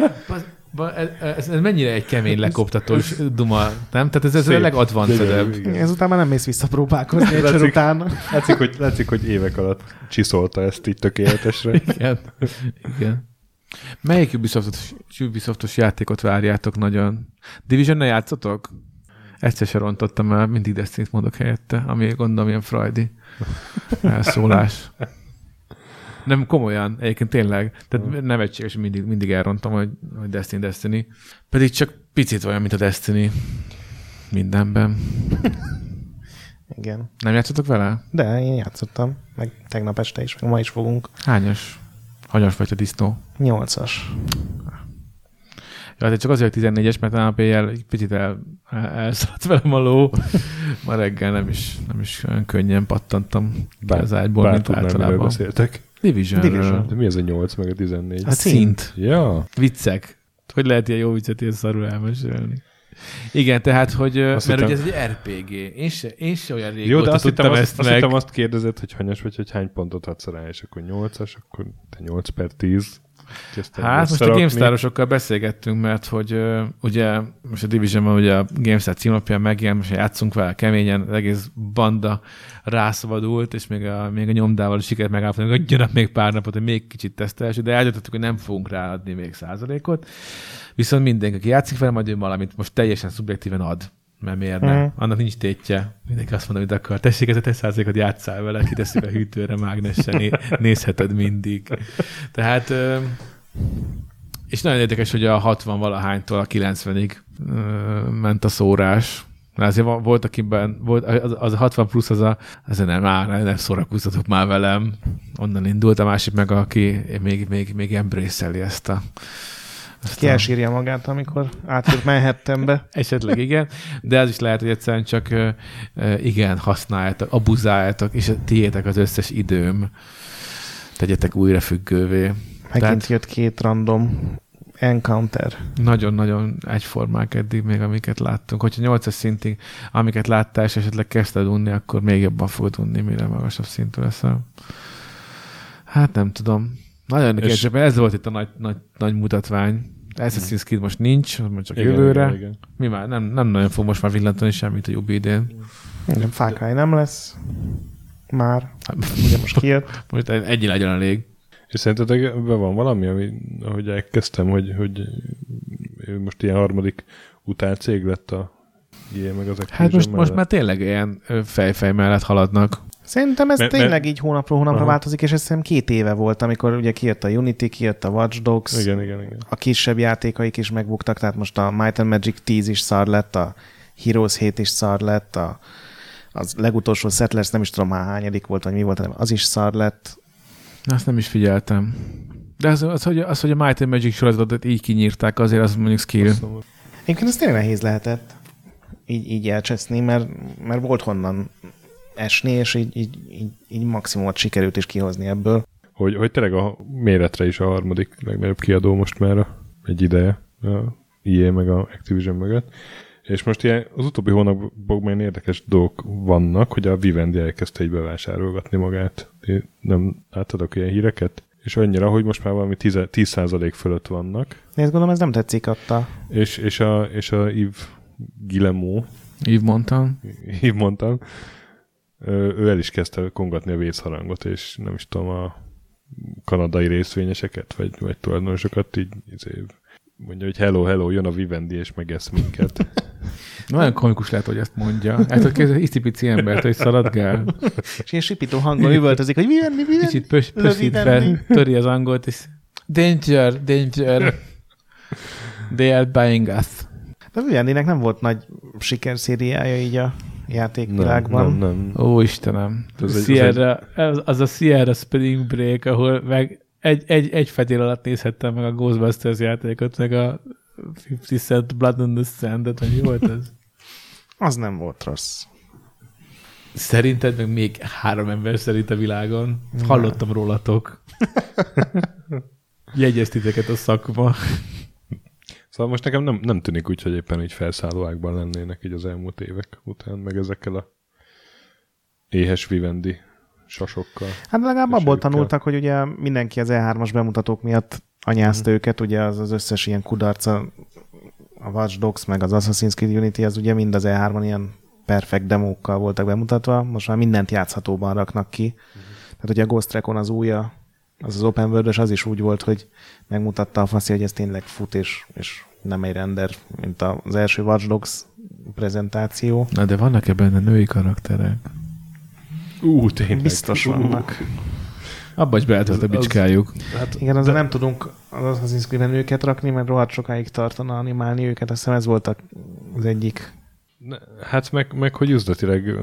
ez, ez, ez mennyire egy kemény lekoptatós duma, nem? Tehát ez, ez a Szép. legadvancedebb. Igen. Ezután már nem mész vissza próbálkozni egyszer Látszik. után. Látszik, hogy, látszik, hogy évek alatt csiszolta ezt így tökéletesre. Igen. Igen. Melyik Ubisoftos, Ubisoftos játékot várjátok nagyon? division ne játszotok? Egyszer se rontottam el, mindig destiny mondok helyette, ami gondolom ilyen frajdi elszólás. Nem, komolyan, egyébként tényleg. Tehát nevetséges, mindig, mindig elrontom, hogy, hogy Destiny, Destiny. Pedig csak picit olyan, mint a Destiny mindenben. Igen. Nem játszotok vele? De én játszottam, meg tegnap este is, meg ma is fogunk. Hányas? Hanyas vagy a disznó? Nyolcas. Ja, hát csak azért 14-es, mert a éjjel egy picit el, el, elszaladt velem a ló. Ma reggel nem is, nem is olyan könnyen pattantam bár, az ágyból, bár mint általában. beszéltek. Division. Division. De mi ez a 8 meg a 14? Hát szint. Ja, Viccek. Hogy lehet ilyen jó viccet ilyen szarul elmesélni? Igen, tehát, hogy, Azt mert hittem- ugye ez egy RPG. Én se, én se olyan régóta jó, de azt hittem, azt, ezt azt, meg. hittem azt kérdezed, hogy hanyas vagy, hogy hány pontot adsz rá, és akkor 8-as, akkor te 8 per 10. Hát most a. GameStar-osokkal beszélgettünk, mert hogy uh, ugye most a Division-ben ugye a GameStar címlapján megjelent, most játszunk vele keményen, az egész banda rászabadult, és még a, még a nyomdával is sikerült megállapodni, hogy adjanak még pár napot, hogy még kicsit tesztelhessük, de eldöntöttük, hogy nem fogunk ráadni még százalékot. Viszont mindenki, aki játszik vele, majd ő valamit most teljesen szubjektíven ad. Mert miért nem? Mhm. Annak nincs tétje. Mindenki azt mondja, amit akar. Tessék, ez a te százalékot játszál vele, kiteszik a hűtőre, mágnesen, né- nézheted mindig. Tehát és nagyon érdekes, hogy a 60 valahánytól a 90-ig ö, ment a szórás. Mert azért volt, akiben, volt, az, az a 60 plusz, az a, az nem, már nem szórakoztatok már velem. Onnan indult, a másik meg, aki még, még, még embrace ezt a, ezt Ki elsírja magát, amikor átjött Manhattanbe. Esetleg igen, de az is lehet, hogy egyszerűen csak igen, használjátok, abuzáljátok, és tiétek az összes időm. Tegyetek újra függővé. Megint Tehát- jött két random encounter. Nagyon-nagyon egyformák eddig még, amiket láttunk. Hogyha 8 szintig, amiket láttál, és esetleg kezdted unni, akkor még jobban fogod unni, mire magasabb szintű leszel. Hát nem tudom. Nagyon érdekes, És- mert ez volt itt a nagy, nagy, nagy mutatvány. Assassin's Creed most nincs, majd csak Igen, jövőre. igen, igen. Mi már nem, nem nagyon fog most már villantani semmit a jobb idén. Igen, fákály nem lesz. Már. Ugye most kijött. Most egy legyen elég. És szerintetek ebben van valami, ami, ahogy elkezdtem, hogy, hogy most ilyen harmadik utálcég lett a ilyen meg az Hát Activision most, most mellett? már tényleg ilyen fejfej mellett haladnak. Szerintem ez Mert- tényleg mert- így hónapról hónapra Aha. változik, és ez szerintem két éve volt, amikor ugye kijött a Unity, kijött a Watch Dogs, Igen, igen, igen. a kisebb játékaik is megbuktak, tehát most a Might and Magic 10 is szar lett, a Heroes 7 is szar lett, a, az legutolsó Settlers nem is tudom már hányadik volt, vagy mi volt, hanem az is szar lett. Azt nem is figyeltem. De az, az, hogy, az, hogy a Might and Magic sorozatot így kinyírták, azért az mondjuk skill. Egyébként ez tényleg nehéz lehetett így, így elcseszni, mert, mert volt honnan esni, és így, így, így, így maximumot sikerült is kihozni ebből. hogy, hogy tényleg a méretre is a harmadik legnagyobb kiadó most már a, egy ideje a EA meg a Activision mögött. És most ilyen, az utóbbi hónapokban ilyen érdekes dolgok vannak, hogy a Vivendi elkezdte így bevásárolgatni magát. Én nem láttadok ilyen híreket? És annyira, hogy most már valami 10%, 10% fölött vannak. Én gondolom, ez nem tetszik adta. És, és a, és a Yves Guillemot, Így mondtam. így mondtam, ő el is kezdte kongatni a vészharangot, és nem is tudom, a kanadai részvényeseket, vagy, vagy tulajdonosokat így izé, mondja, hogy hello, hello, jön a Vivendi, és megesz minket. Nagyon komikus lehet, hogy ezt mondja. Hát, hogy ez icipici embert, hogy szaladgál. És ilyen sipító hangon üvöltözik, hogy mi venni? Kicsit pös, pöszítve, Vivendi. töri az angolt, és danger, danger. They are buying us. De Vivendinek nem volt nagy sikerszériája így a játékvilágban. nem, nem. Ó, Istenem. Az egy- Sierra, az, az a Sierra Spring Break, ahol meg egy, egy, egy fedél alatt nézhettem meg a Ghostbusters játékot, meg a 50 Cent Blood on the Sand-et, vagy mi volt ez? Az nem volt rossz. Szerinted meg még három ember szerint a világon? Hallottam rólatok. Jegyeztiteket a szakma. Szóval most nekem nem, nem tűnik úgy, hogy éppen így felszállóákban lennének így az elmúlt évek után, meg ezekkel a éhes Vivendi sasokkal. Hát legalább abból tanultak, hogy ugye mindenki az E3-as bemutatók miatt anyázta Mhm. őket, ugye az, az összes ilyen kudarca, a Watch Dogs meg az Assassin's Creed Unity, az ugye mind az E3-on ilyen perfekt demókkal voltak bemutatva, most már mindent játszhatóban raknak ki. Mhm. Tehát ugye a Ghost Recon az újja, az az open world az is úgy volt, hogy megmutatta a faszi, hogy ez tényleg fut, és, és nem egy render, mint az első Watch Dogs prezentáció. Na de vannak-e benne női karakterek? Ú, tényleg. Biztos Ú. vannak. Abba is beállt a Az- az- bicskájuk. Hát, Igen, azért nem tudunk az Assassin's Creed-en őket rakni, mert rohadt sokáig tartana animálni őket. Azt hiszem ez volt a- az egyik. Ne, hát meg, meg, hogy üzletileg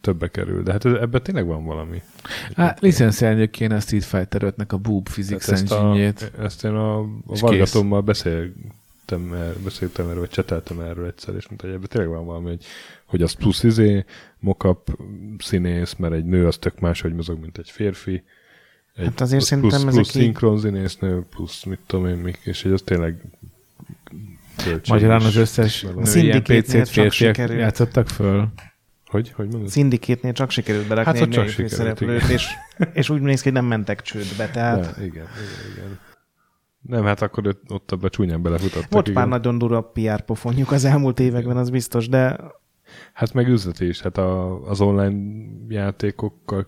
többe kerül, de hát ebben tényleg van valami. Hát licenszelniük kéne a Street Fighter 5-nek a Boob Physics Tehát ezt, a, ezt én a, a Vargatommal beszéltem, er, beszéltem erről, vagy cseteltem erről egyszer, és mondta, hogy ebben tényleg van valami, hogy, hogy az plusz izé, mockup színész, mert egy nő az tök máshogy mozog, mint egy férfi. Egy Hát azért plusz, szerintem plusz, ezek plusz így- szinkron színésznő, plusz mit tudom én, mik, és hogy az tényleg Magyarán az összes ilyen PC-t csak férfiak játszottak föl. Hogy? Hogy mondod? Szindikétnél csak sikerült berakni Hát, egy csak sikerült, főszereplőt, és, és úgy néz ki, hogy nem mentek csődbe. Tehát De, igen, igen, igen. Nem, hát akkor ott, ott abba csúnyán belefutottak. volt igen. pár nagyon durva PR pofonjuk az elmúlt években, az biztos, de Hát meg üzleti is. Hát a, az online játékokkal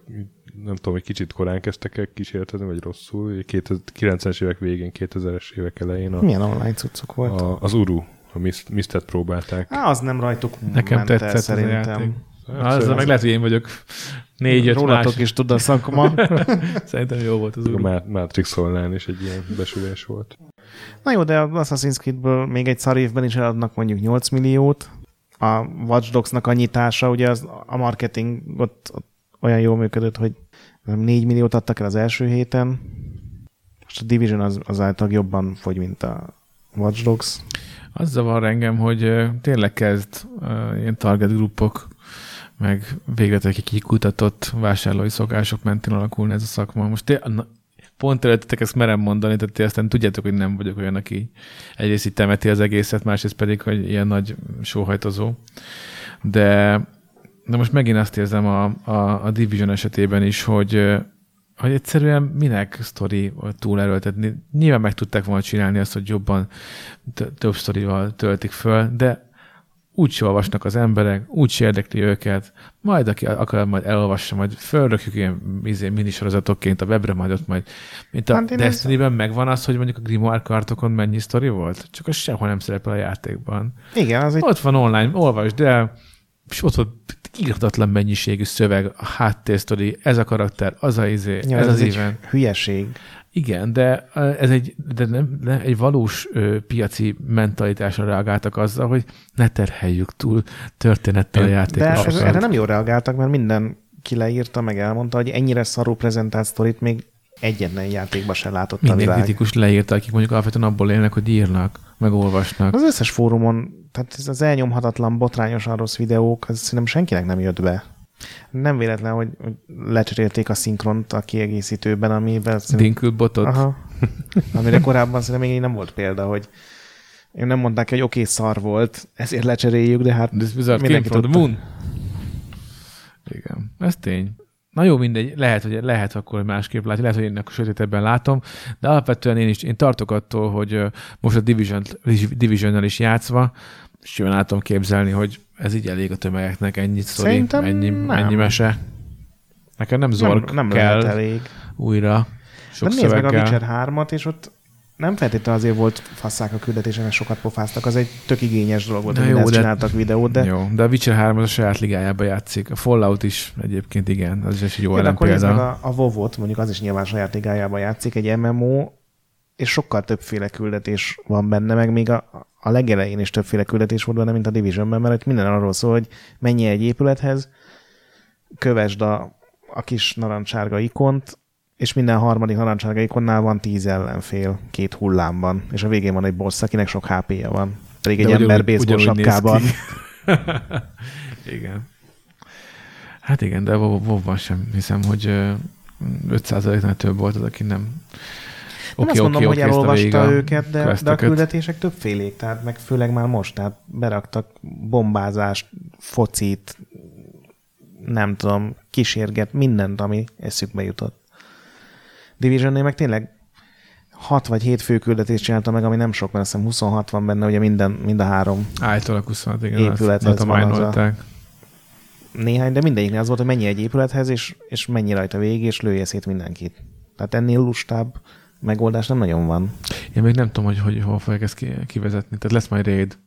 nem tudom, hogy kicsit korán kezdtek el kísérletezni, vagy rosszul. 90-es évek végén, 2000-es évek elején a, milyen online cuccok volt? a, az Uru, a Mist- Mistet próbálták. Á, az nem rajtuk Nekem ment el, tetszett az a játék. szerintem. Hát, Az, meg lehet, hogy én vagyok négy-öt Rólatok más. is tud a szakma. Szerintem jó volt az a úr. Ma- Matrix online is egy ilyen besülés volt. Na jó, de az Assassin's Creedből még egy szar évben is eladnak mondjuk 8 milliót. A Watch Dogs-nak a nyitása, ugye az, a marketing ott, ott olyan jól működött, hogy nem 4 milliót adtak el az első héten. Most a Division az, által jobban fogy, mint a Watch Dogs. Az zavar engem, hogy tényleg kezd ö, ilyen target grupok, meg végletekig kikutatott vásárlói szokások mentén alakulni ez a szakma. Most té- pont előttetek ezt merem mondani, tehát ti aztán tudjátok, hogy nem vagyok olyan, aki egyrészt így temeti az egészet, másrészt pedig, hogy ilyen nagy sóhajtozó. De, de most megint azt érzem a, a, a Division esetében is, hogy hogy egyszerűen minek sztori túl erőltetni. Nyilván meg tudták volna csinálni azt, hogy jobban több sztorival töltik föl, de úgy olvasnak az emberek, úgy érdekli őket, majd aki akar, majd elolvassa, majd fölrökjük ilyen izé, minisorozatokként a webre, majd ott majd, mint a Hát Destiny-ben megvan az, hogy mondjuk a Grimoire kartokon mennyi sztori volt, csak az sehol nem szerepel a játékban. Igen, az egy Ott van online, olvasd el, és ott van írtatlan mennyiségű szöveg, a háttérsztori, ez a karakter, az a izé, ja, ez az egy event. hülyeség. Igen, de ez egy, de nem, nem, egy valós ö, piaci mentalitásra reagáltak azzal, hogy ne terheljük túl történettel a Én- De játékosokat. ez, erre nem jól reagáltak, mert minden ki leírta, meg elmondta, hogy ennyire szarú prezentált sztorit még egyetlen játékban se látott a Minden világ. kritikus leírta, akik mondjuk alapvetően abból élnek, hogy írnak, meg olvasnak. Az összes fórumon, tehát ez az elnyomhatatlan, botrányosan rossz videók, az szerintem senkinek nem jött be. Nem véletlen, hogy, hogy lecserélték a szinkront a kiegészítőben, amivel... Dinkelbotot? Aha. Amire korábban szerintem még nem volt példa, hogy én nem mondták, hogy oké, okay, szar volt, ezért lecseréljük, de hát This mindenki tudta. moon. Igen, ez tény. Na jó, mindegy, lehet, hogy lehet akkor másképp látja, lehet, hogy én akkor sötétebben látom, de alapvetően én is én tartok attól, hogy most a Division, Division-nel is játszva, és jól látom képzelni, hogy ez így elég a tömegeknek, ennyi sztori, Szerintem ennyi, nem. ennyi mese. Nekem nem zorg nem, nem kell elég. újra. Sok De nézd meg a. Witcher 3-at, és ott nem feltétlenül azért volt fasszák a küldetése, mert sokat pofáztak, az egy tök igényes dolog volt, hogy jó, jó, de- csináltak videót, de, Jó, de a Witcher 3 az a saját ligájába játszik. A Fallout is egyébként igen, az is egy jó Ja, de akkor ellenpélda. a, a WoW-ot, mondjuk az is nyilván saját ligájában játszik, egy MMO, és sokkal többféle küldetés van benne, meg még a, a legelején is többféle küldetés volt benne, mint a Divisionben, mert minden arról szól, hogy menj egy épülethez, kövesd a, a kis narancsárga ikont, és minden harmadik narancsárga ikonnál van tíz ellenfél két hullámban, és a végén van egy boss, akinek sok HP-ja van. Pedig egy De ember ugyanúgy- baseball sapkában. igen. Hát igen, de WoW-ban sem hiszem, hogy ö, 5%-nál több volt az, aki nem Nem azt mondom, hogy elolvasta őket, de, de a küldetések többfélék, tehát meg főleg már most, tehát beraktak bombázást, focit, nem tudom, kísérget, mindent, ami eszükbe jutott. Divisionnél meg tényleg 6 vagy 7 fő küldetést csinálta meg, ami nem sok, mert azt hiszem 26 van benne, ugye minden, mind a három Általak 26, igen. Épülethez azt van az a- néhány, de mindegyiknél az volt, hogy mennyi egy épülethez, és, és mennyi rajta végig, és lője szét mindenkit. Tehát ennél lustább megoldás nem nagyon van. Én még nem tudom, hogy, hogy hol fogják ezt ki- kivezetni. Tehát lesz majd raid.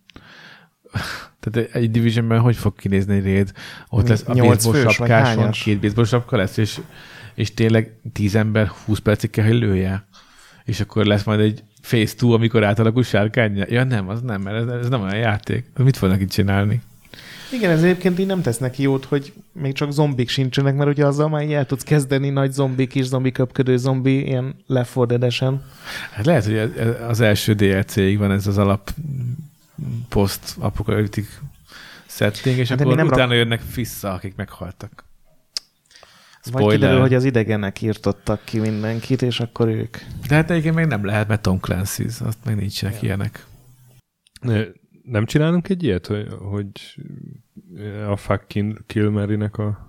Tehát egy Divisionben hogy fog kinézni egy raid? Ott lesz a baseball hányas? két baseball sapka lesz, és, és tényleg tíz ember 20 percig kell, hogy lője. És akkor lesz majd egy phase 2, amikor átalakul sárkánya. Ja nem, az nem, mert ez, ez nem olyan játék. Mit fognak itt csinálni? Igen, ez egyébként így nem tesz neki jót, hogy még csak zombik sincsenek, mert ugye azzal már így el tudsz kezdeni nagy zombi, kis zombi, köpködő zombi, ilyen Left 4 Dead-esen. Hát lehet, hogy az első DLC-ig van ez az alap post apokaliptik setting, és Hát akkor nem utána jönnek vissza, akik meghaltak. Vagy kiderül, hogy az idegenek írtottak ki mindenkit, és akkor ők. De hát egyébként még nem lehet, mert Tom Clancy, azt meg nincsenek Ja. ilyenek. Nem csinálunk egy ilyet, hogy, hogy a fucking Kilmerinek a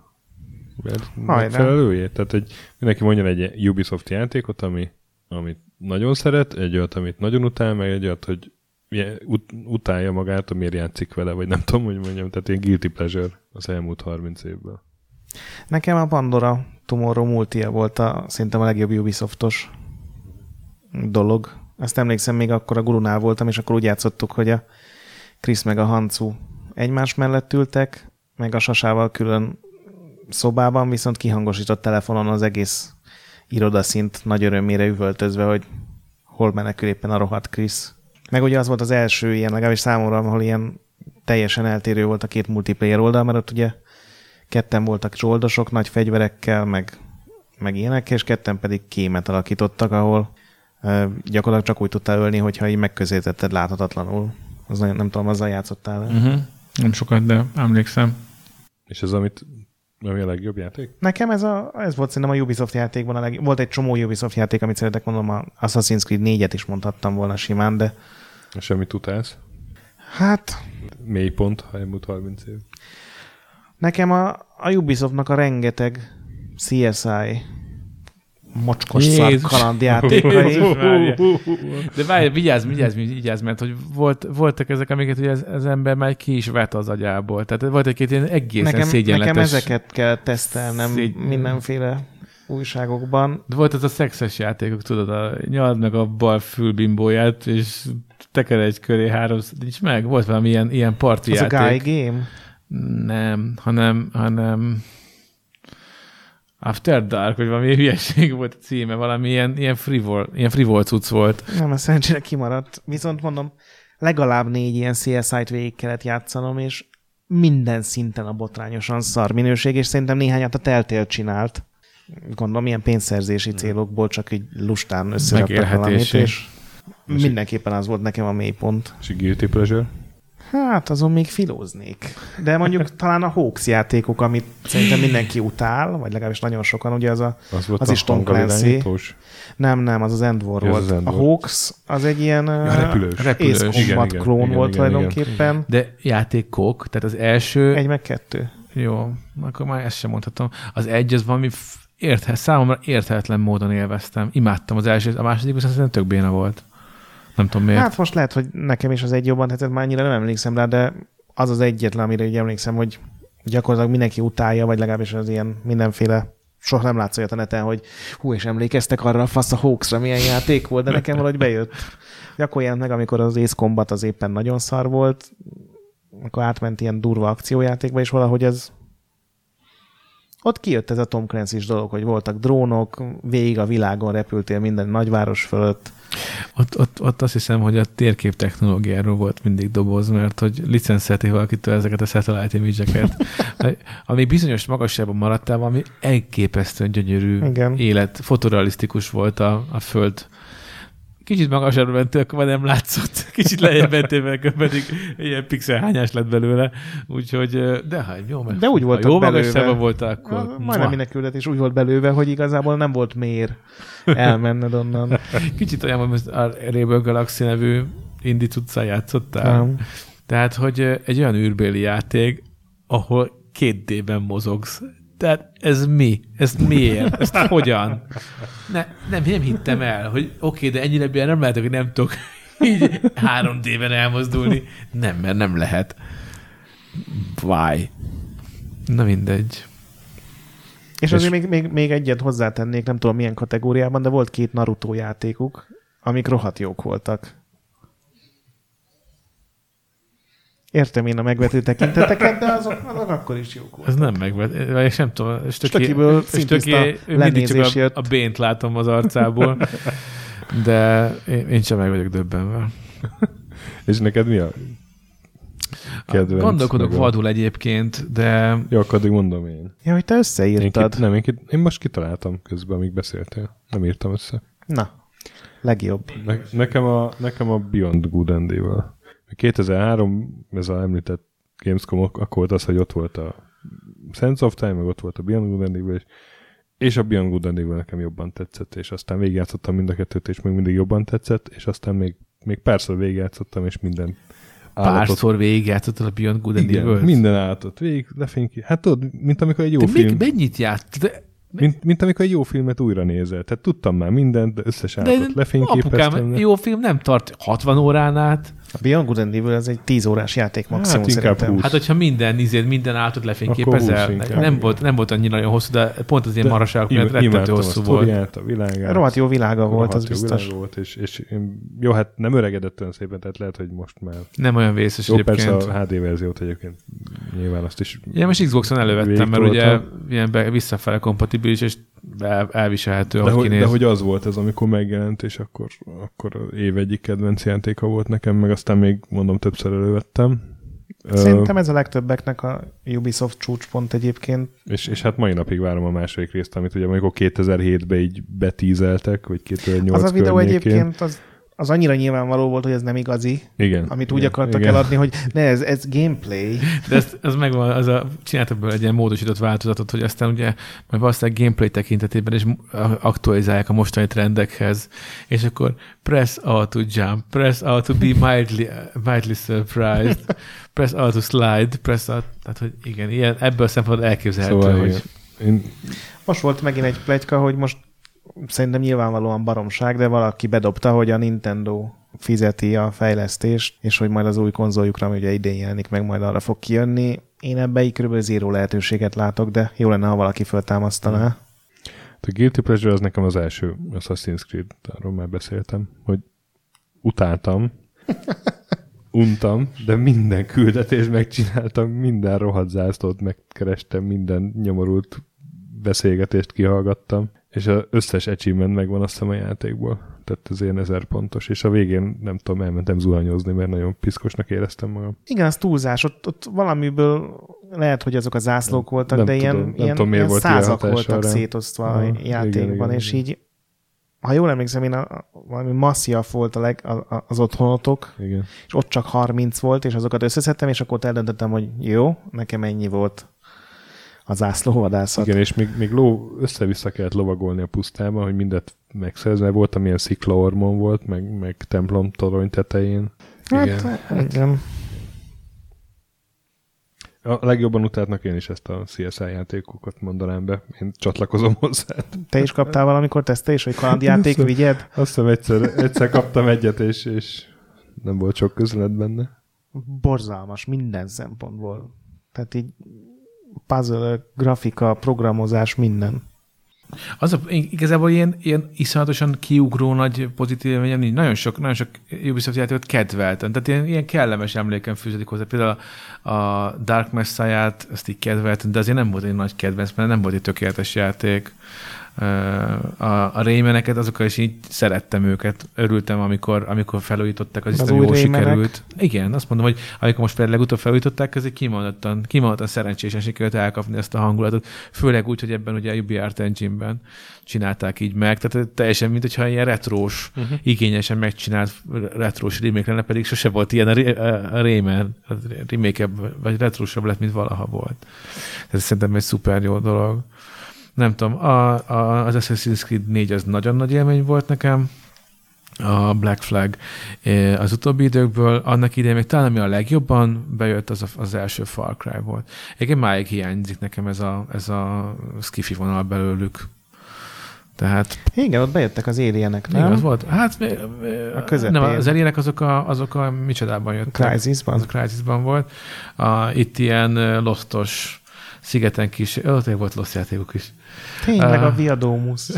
megfelelőjét? Tehát, hogy mindenki mondjon egy Ubisoft játékot, ami, amit nagyon szeret, egy olyat, amit nagyon utál, meg egy olyat, hogy ut- utálja magát, miért játszik vele, vagy nem tudom, hogy mondjam, tehát ilyen guilty pleasure az elmúlt 30 évből. Nekem a Pandora Tomorrow multia volt a, szerintem a legjobb Ubisoftos dolog. Azt emlékszem, még akkor a Gurunál voltam, és akkor úgy játszottuk, hogy a Krisz meg a Hancu egymás mellett ültek, meg a Sasával külön szobában, viszont kihangosított telefonon az egész irodaszint nagy örömére üvöltözve, hogy hol menekül éppen a rohadt Krisz. Meg ugye az volt az első ilyen, legalábbis számomra, ahol ilyen teljesen eltérő volt a két multiplayer oldal, mert ott ugye ketten voltak zsoldosok nagy fegyverekkel, meg, meg ilyenek, és ketten pedig kémet alakítottak, ahol ö, gyakorlatilag csak úgy tudtál ölni, hogyha így megközelítetted láthatatlanul. Az nagyon, nem tudom, azzal játszottál. Uh-huh. Uh-huh. Nem sokat, de emlékszem. És ez amit, ami a legjobb játék? Nekem ez, a, ez volt szerintem a Ubisoft játékban a leg... Volt egy csomó Ubisoft játék, amit szeretek mondom, a Assassin's Creed 4-et is mondhattam volna simán, de És semmit utálsz? hát Mélypont, ha elmúlt 30 év. Nekem a, a Ubisoftnak a rengeteg CSI mocskos szar kalandjátékai. De várj, vigyázz, vigyázz, vigyázz, mert hogy volt, voltak ezek, amiket ugye az, az ember már ki is vet az agyából. Tehát volt egy-két ilyen egészen nekem, szégyenletes. nekem ezeket kell tesztelnem Szégy- mindenféle újságokban. De volt az a szexes játékok, tudod, a nyald meg a bal fülbimbóját, és teker egy köré három, nincs meg? Volt valami ilyen, ilyen parti Az a játék. Guy Game? Nem, hanem, hanem After Dark, vagy valami hülyeség volt a címe, valami ilyen, ilyen frivol, ilyen frivol cucc volt. Nem, ez szerencsére kimaradt. Viszont mondom, legalább négy ilyen CSI-t végig kellett játszanom, és minden szinten a botrányosan szar minőség, és szerintem néhányat a Telltale csinált. Gondolom, ilyen pénzszerzési célokból csak így lustán összeraktak valamit, Megélhetési. és mindenképpen az volt nekem a mélypont. És a Guilty Pleasure? Hát azon még filóznék. De mondjuk talán a Hawks játékok, amit szerintem mindenki utál, vagy legalábbis nagyon sokan, ugye az, a, Az, volt az a is Tom Clancy. Nem, nem, az az Endwar Ja, az volt. az Endwar. A Hawks az egy ilyen Ja, repülős. Ace Repülős. Combat Igen, igen, klón igen, volt igen, igen. tulajdonképpen. De játékok, tehát az első... Egy meg kettő. Jó, akkor már ezt sem mondhatom. Az egy, az valami f- érthe, számomra érthetetlen módon élveztem. Imádtam az első, a második viszont szerintem tök béna volt. Nem tudom miért. Hát most lehet, hogy nekem is az egy jobban tetszett, már annyira nem emlékszem rá, de az az egyetlen, amire így emlékszem, hogy gyakorlatilag mindenki utálja, vagy legalábbis az ilyen mindenféle soha nem látsz olyat a neten, hogy hú, és emlékeztek arra a fasz a Hawksra, milyen játék volt, de nekem valahogy bejött. Akkor meg, amikor az Ace Combat az éppen nagyon szar volt, akkor átment ilyen durva akciójátékba, és valahogy ez ott kijött ez a Tom Clancy-s dolog, hogy voltak drónok, végig a világon repültél minden nagyváros fölött. Ott, ott, ott azt hiszem, hogy a térkép technológiáról volt mindig doboz, mert hogy licenszelték valakitől ezeket a satellite image-eket, ami bizonyos magasságban maradtál, valami elképesztően gyönyörű Igen. élet, fotorealisztikus volt a, a föld. Kicsit magasabbra mentél, akkor már nem látszott. Kicsit lejjebb mentél, mert pedig ilyen pixel hányás lett belőle. Úgyhogy, de hát jó, mert De úgy ha voltak jó belőve. volt, akkor... Ja, Majdnem minden küldetés úgy volt belőve, hogy igazából nem volt mér elmenned onnan. Kicsit olyan, hogy most a Rainbow Galaxy nevű indie cuccal játszottál. Nem. Tehát, hogy egy olyan űrbéli játék, ahol két D-ben mozogsz. Tehát ez mi? Ez miért? Ezt hogyan? Ne, nem, nem hittem el, hogy oké, okay, de ennyire bően nem lehet, hogy nem tudok így 3D-ben elmozdulni. Nem, mert nem lehet. Why? Na mindegy. És És- azért még, még, még egyet hozzátennék, nem tudom milyen kategóriában, de volt két Naruto játékuk, amik rohadt jók voltak. Értem én a megvető tekinteteket, de azok, azok akkor is jók voltak. Ez nem megvet, és nem tudom, Stöki, Stökiből Stöki, mindig csak a, jött. a bént látom az arcából, de én, én sem meg vagyok döbbenve. És neked mi a kedvenc? Gondolkodok meg vadul egyébként, de Jó, akkor addig mondom én. Ja, hogy te Én, összeírtad. ki, nem, én, ki, én most kitaláltam közben, amíg beszéltél. Nem írtam össze. Na, legjobb. Ne, nekem, a, nekem a Beyond Good and Evil. 2003, ez a említett Gamescom, ak- akkor volt az, hogy ott volt a Sense of Time, meg ott volt a Beyond Good and Evil, és, és a Beyond Good and Evil nekem jobban tetszett, és aztán végigjátszottam mind a kettőt, és még mindig jobban tetszett, és aztán még, még párszor végigjátszottam, és minden párszor végigjátszottál a Beyond Good and Evil. minden állatot végig lefényki. Hát tudod, mint amikor egy jó Te film... még mennyit járt? De, Mint, mint amikor egy jó filmet újra nézel. Tehát tudtam már mindent, de összes de állatot lefényképeztem. apukám, de- jó film nem tart 60 órán át. A Beyond Good and Evil ez egy 10 órás játék maximum Hát szerintem. 20. Hát, hogyha minden izéd, minden állatot lefényképezel. Akkor 20 inkább. Nem volt, nem volt annyira nagyon hosszú, de pont az ilyen maraságok miatt rettentő a hosszú volt. sztoriát, a világát. Rohadt jó világa volt, az jó biztos. világa volt, és, és jó, hát nem öregedett olyan szépen, tehát lehet, hogy most már... Nem olyan vészes Jó, egyébként. persze a HD verziót egyébként nyilván azt is... Ja, most Xboxon elővettem, mert ugye ilyen be, visszafele kompatibilis, és el, elviselhető, De hogy, de hogy az volt ez, amikor megjelent, és akkor, akkor az év egyik kedvenc játéka volt nekem, meg aztán még mondom többször elővettem. Szerintem ez a legtöbbeknek a Ubisoft csúcspont egyébként. És, és hát mai napig várom a második részt, amit ugye amikor 2007-ben így betízeltek, vagy 2008 Az a videó környékén. egyébként az, az annyira nyilvánvaló volt, hogy ez nem igazi, Igen. amit úgy igen, akartak igen. eladni, hogy ne, ez, ez gameplay. De ez, ez megvan, az a, csináltak belőle egy ilyen módosított változatot, hogy aztán ugye majd valószínűleg gameplay tekintetében is aktualizálják a mostani trendekhez, és akkor press A to jump, press A to be mildly, mildly surprised, press A to slide, press A, tehát hogy igen, ilyen, ebből a szempontból elképzelhető, Szóval hogy. Én, Most volt megint egy plegyka, hogy most szerintem nyilvánvalóan baromság, de valaki bedobta, hogy a Nintendo fizeti a fejlesztést, és hogy majd az új konzoljukra, ami ugye idén jelenik meg, majd arra fog kijönni. Én ebbe így kb. zéró lehetőséget látok, de jó lenne, ha valaki föltámasztaná. a Guilty Pleasure az nekem az első Assassin's Creed, arról már beszéltem, hogy utáltam, untam, de minden küldetést megcsináltam, minden rohadt zászlót megkerestem, minden nyomorult beszélgetést kihallgattam, és az összes achievement megvan azt hiszem a játékból. Tehát ez ilyen ezer pontos, és a végén nem tudom, elmentem zuhanyozni, mert nagyon piszkosnak éreztem magam. Igen, az túlzás. Ott, ott valamiből lehet, hogy azok a zászlók voltak, nem de tudom, ilyen, nem ilyen, tudom, miért ilyen volt százak voltak rám. szétosztva Aha, a igen, játékban, igen, és igen. így ha jól emlékszem, én a, a, valami masszia volt a leg, a, a, az otthonotok, Igen. és ott csak 30 volt, és azokat összeszedtem, és akkor eldöntöttem, hogy jó, nekem ennyi volt a zászlóvadászat. Igen, és még, még ló, össze-vissza kellett lovagolni a pusztába, hogy mindet megszerzni, mert volt, amilyen sziklaormon volt, meg, meg templom torony tetején. Hát, Igen. igen. A legjobban utáltnak én is ezt a CSI játékokat mondanám be. Én csatlakozom hozzá. Te is kaptál valamikor tesztelés, hogy kalandjáték Persze. vigyed? Azt hiszem egyszer, egyszer kaptam egyet, és, és nem volt sok közlet benne. Borzalmas minden szempontból. Tehát így puzzle, grafika, programozás, minden. Az a, igazából ilyen, ilyen iszonyatosan kiugró nagy pozitív élményem nincs. Nagyon sok, nagyon sok Ubisoft játékot kedveltem. Tehát ilyen, ilyen kellemes emlékem fűződik hozzá. Például a, a Dark Messiah-t, ezt így kedveltem, de azért nem volt egy nagy kedvenc, mert nem volt egy tökéletes játék. A, a Raymaneket, azokkal is így szerettem őket. Örültem, amikor, amikor felújították, az, Az új jól Raymanek? sikerült. Igen, azt mondom, hogy amikor most például legutóbb felújították, ezért kimondottan, kimondottan szerencsésen sikerült elkapni ezt a hangulatot. Főleg úgy, hogy ebben ugye a UbiArt Engine-ben csinálták így meg. Tehát teljesen, mint hogyha ilyen retrós, uh-huh. igényesen megcsinált retrós remake lenne, pedig sose volt ilyen a, Rayman, remake vagy retrósabb lett, mint valaha volt. Ez szerintem egy szuper jó dolog. Nem tudom, a, a, az Assassin's Creed 4 az nagyon nagy élmény volt nekem, a Black Flag eh, az utóbbi időkből, annak idején még talán ami a legjobban bejött, az a, az első Far Cry volt. Egyébként máig hiányzik nekem ez a, ez a skifi vonal belőlük. Tehát Igen, ott bejöttek az alienek, nem? nem? igaz volt? Hát eh, A közepén. nem, az elienek azok a, azok a micsodában jöttek. Crisisban. Az a Crisisban volt. A, itt ilyen eh, lostos szigeten kis, ott volt lost játékok is. Tényleg Ah. a Viadomus.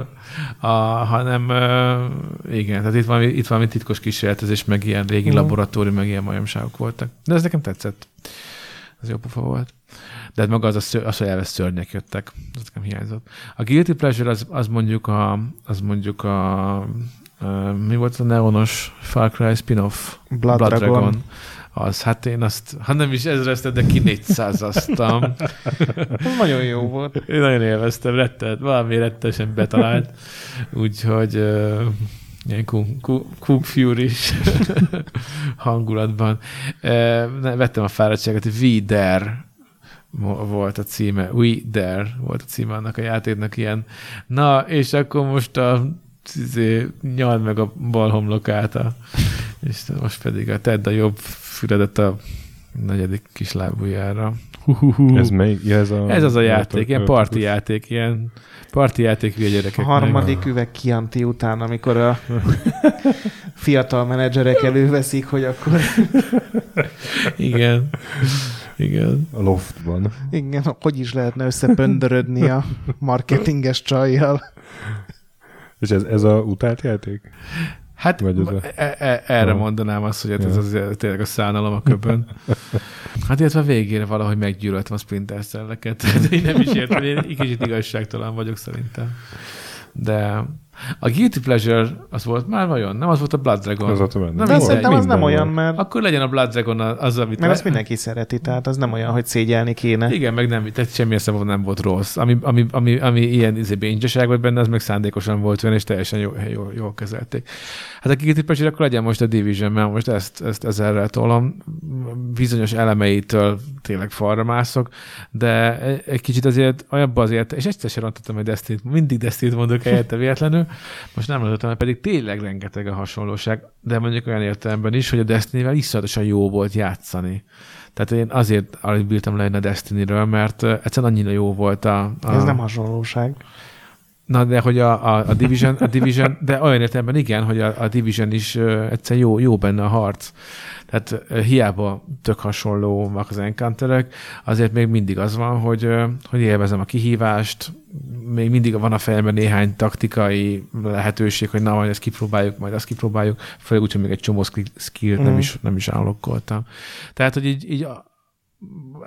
a, hanem ö, igen, tehát itt valami, itt valami titkos kísérletezés, meg ilyen régi Mhm. laboratórium, meg ilyen majomságok voltak. De ez nekem tetszett. Ez jó pofa volt. De hát maga az, a ször, az, hogy elvesz szörnyek jöttek. Ez nekem hiányzott. A Guilty Pleasure az, az mondjuk a, az mondjuk a, a mi volt a neonos Far Cry spin-off? Blood, Blood Dragon. Dragon. Az, hát én azt, hát nem is ezrezted, de ki 400 aztam. Ez nagyon jó volt. Én nagyon élveztem, rettet, valami rettesen betalált, úgyhogy uh, ilyen Cook Fury is hangulatban. Uh, vettem a fáradtságot, We Dare volt a címe, We Dare volt a címe annak a játéknak ilyen. Na, és akkor most a izé, nyald meg a bal homlokát, a, és most pedig a tedd a jobb füledet a negyedik kis lábújára. Ez melyik? Ja, ez, a, Ez az a játék, ilyen parti játék, ilyen parti játék hülye A gyerekek. harmadik üveg Chianti után, amikor a fiatal menedzserek előveszik, hogy akkor Igen. Igen. A loftban. igen, hogy is lehetne összepöndörödni a marketinges csajjal. És ez, ez a utált játék? Hát Vagy az a- e- e- erre Ja. mondanám azt, hogy hát ez Ja. az tényleg a szánalom a köbön. Hát illetve a végére valahogy meggyűlöltem a Splinter. De én nem is értem, én kicsit igazságtalan vagyok szerintem. De a Guilty Pleasure az volt már vajon? Nem az volt a Blood Dragon? Az benne. Mindegy. szerintem az nem olyan, volt. mert, Akkor legyen a Blood Dragon az, amit... mert azt mindenki szereti, tehát az nem olyan, hogy szégyelni kéne. Igen, meg nem, tehát semmilyen szempontból nem volt rossz. Ami, ami, ami, ami ilyen izé, bényzseság volt benne, az meg szándékosan volt olyan, és teljesen jól, jól, jól kezelték. Hát a Guilty Pleasure akkor legyen most a Division, mert most ezt, ezt ezerrel tolom. Bizonyos elemeitől tényleg falra mászok, de egy kicsit azért olyanban azért, és egyszer sem rontottam egy Destiny-t, mindig Destiny-t mondok helyette véletlenül, most nem rontottam, mert pedig tényleg rengeteg a hasonlóság, de mondjuk olyan értelemben is, hogy a Destiny-vel iszonyatosan jó volt játszani. Tehát én azért alig bírtam lejönni a Destiny-ről, mert egyszerűen annyira jó volt a... a Ez nem hasonlóság. Na, de hogy a, a, a, Division, a Division, de olyan értelemben igen, hogy a, a Division is uh, egyszer jó, jó benne a harc. Tehát uh, hiába tök hasonlóak az encounterek, azért még mindig az van, hogy, uh, hogy élvezem a kihívást, még mindig van a fejemben néhány taktikai lehetőség, hogy na, majd ezt kipróbáljuk, majd azt kipróbáljuk, főleg úgy, hogy még egy csomó skill- skillt nem Mm. is, nem is állokkoltam. Tehát, hogy így, így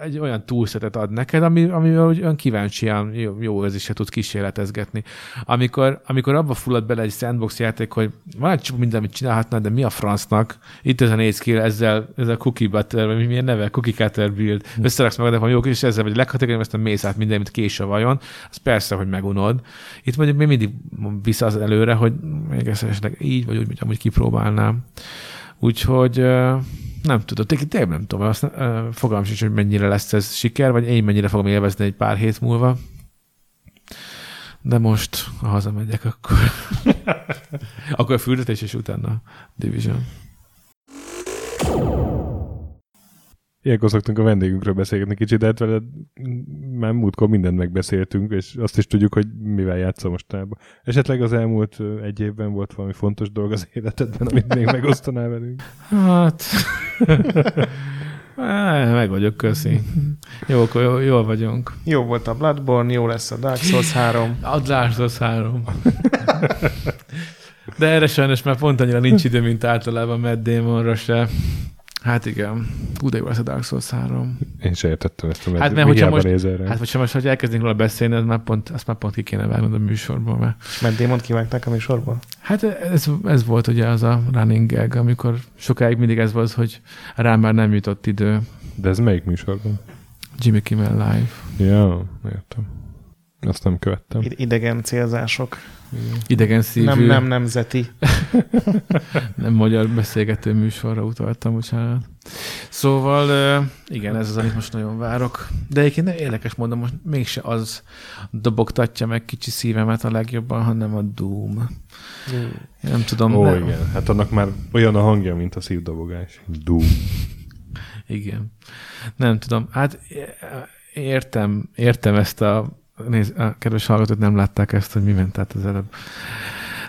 egy olyan túlszetet ad neked, ami, ami olyan kíváncsian jó, jó érzése tud kísérletezgetni. Amikor, amikor abba fullad bele egy sandbox játék, hogy van egy csomó minden, amit csinálhatna, de mi a francnak? Itt ez a négy skill, ezzel, ezzel cookie butter, vagy milyen neve, cookie cutter build, összeraksz magad, van jó, és ezzel vagy leghatékonyabb, ezt a mész át minden, mint kés a vajon, az persze, hogy megunod. Itt mondjuk még mindig vissza az előre, hogy még ezt esetleg így, vagy úgy, mint amúgy kipróbálnám. Úgyhogy nem tudom, tényleg nem tudom, azt fogalmam sincs, hogy mennyire lesz ez siker, vagy én mennyire fogom élvezni egy pár hét múlva. De most, ha hazamegyek, akkor akkor a fürdetés, és utána Division. Ilyenkor szoktunk a vendégünkről beszélgetni kicsit, de hát veled már múltkor mindent megbeszéltünk, és azt is tudjuk, hogy mivel játszom mostában. Esetleg az elmúlt egy évben volt valami fontos dolog az életedben, amit még megosztanál velünk? Hát... Meg vagyok, köszi. Jó, akkor jól, jól vagyunk. Jó volt a Bloodborne, jó lesz a Dark Souls 3. A Dark Souls 3. De erre sajnos már pont annyira nincs idő, mint általában Matt Damonra se. Hát igen. Hú, de jó lesz a Dark Souls 3. Én se értettem ezt a Hát mert hogyha most, hát hogyha most, hogy elkezdnénk róla beszélni, az már pont, azt már pont ki kéne vágnod a műsorból. Mert... Matt Damon kivágták a műsorból? Hát ez, ez, volt ugye az a running gag, amikor sokáig mindig ez volt, hogy rám már nem jutott idő. De ez melyik műsorban? Jimmy Kimmel Live. Ja, értem. Azt nem követtem. Idegen célzások. Idegen szívű. Nem, nem nemzeti. nem magyar beszélgető műsorra utaltam, bocsánat. Szóval igen, ez az, amit most nagyon várok. De egyébként érdekes mondom, most mégse az dobogtatja meg kicsi szívemet a legjobban, hanem a Doom. Mm. nem tudom. Ó, nem. igen. Hát annak már olyan a hangja, mint a szívdobogás. Doom. Igen. Nem tudom. Hát értem, értem ezt a Nézd, a kedves hallgatók nem látták ezt, hogy mi ment át az előbb.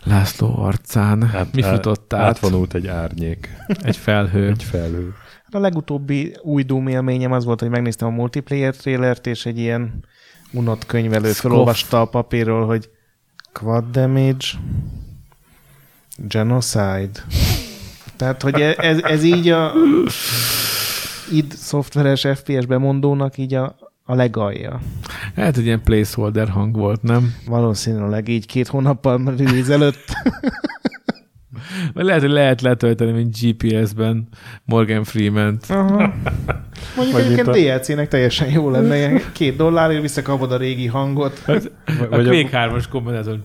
László arcán. Hát, mi futott át? Átvonult egy árnyék. Egy felhő. Egy felhő. Hát a legutóbbi új Doom élményem az volt, hogy megnéztem a multiplayer trailert, és egy ilyen unott könyvelő felolvasta a papírról, hogy quad damage, genocide. Tehát, hogy e- ez, ez így a id szoftveres FPS bemondónak így a a legalja. Hát egy ilyen placeholder hang volt, nem? Valószínűleg így két hónappal release előtt. Vagy lehet, hogy lehet letölteni, mint GPS-ben Morgan Freeman-t. Aha. Mondjuk Vagy egyébként a... DLC-nek teljesen jó lenne, ilyen két dollárért visszakapod a régi hangot. Hát, a Quake 3-as kombinátor.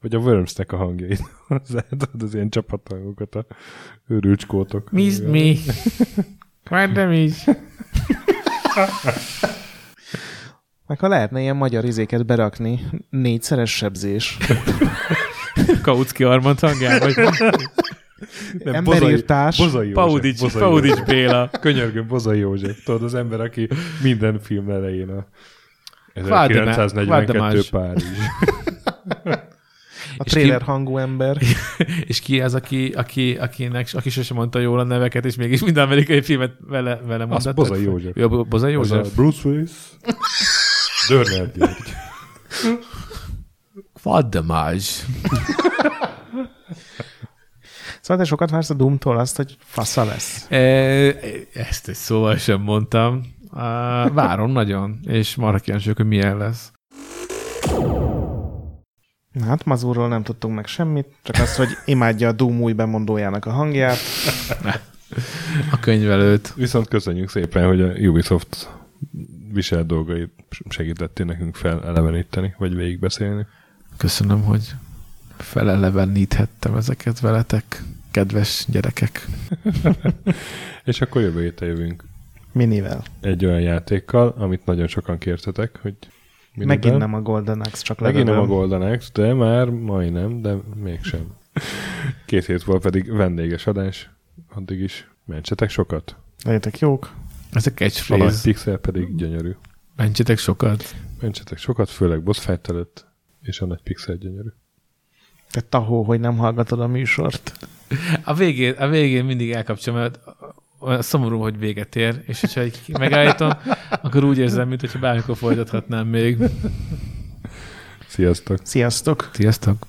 Vagy a Worms-nek a hangjait. Az, az ilyen csapathangokat, a őrülcskótok. Miss me. Why damage? Meg ha lehetne ilyen magyar izéket berakni, négyszeres sebzés. Kautsky Armand hangján, vagy... Nem, Emberírtás. Bozai, Bozai Paudics, Bozai Paudics Béla. Könyörgöm, Bozai József. Tudod, az ember, aki minden film elején a 1942 Párizs. A trailer ki, hangú ember. És ki az, aki, aki, akinek, aki sosem mondta jól a neveket, és mégis minden amerikai filmet vele, vele mondott. Az Bozai József. Jó, Bozai József. Az a Bruce Willis. Dörner György. Faddamázs. Szóval te sokat vársz a Doom-tól azt, hogy fasza lesz? E, ezt egy szóval sem mondtam. Várom nagyon, és marha kíváncsi hogy milyen lesz. Hát Mazurról nem tudtunk meg semmit, csak az, hogy imádja a Doom új bemondójának a hangját. a könyvelőt. Viszont köszönjük szépen, hogy a Ubisoft visel dolgait segítettél nekünk feleleveníteni, vagy végigbeszélni. Köszönöm, hogy feleleveníthettem ezeket veletek, kedves gyerekek. És akkor jövő héten jövünk. Minivel. Egy olyan játékkal, amit nagyon sokan kértetek, hogy Miniben. Megint nem a Golden Axe, csak Megint nem a Golden Axe, de már majdnem, de mégsem. Két hét volt pedig vendéges adás, addig is mentsetek sokat. Legyetek jók. Ez a catchphrase. A pixel pedig gyönyörű. Mentsetek sokat. Mentsetek sokat, főleg boss fight előtt, és a nagy pixel gyönyörű. Te tahó, hogy nem hallgatod a műsort. A végén, a végén mindig elkapcsom, mert olyan szomorú, hogy véget ér, és hogyha egy megállítom, akkor úgy érzem, mintha bármikor folytathatnám még. Sziasztok! Sziasztok! Sziasztok!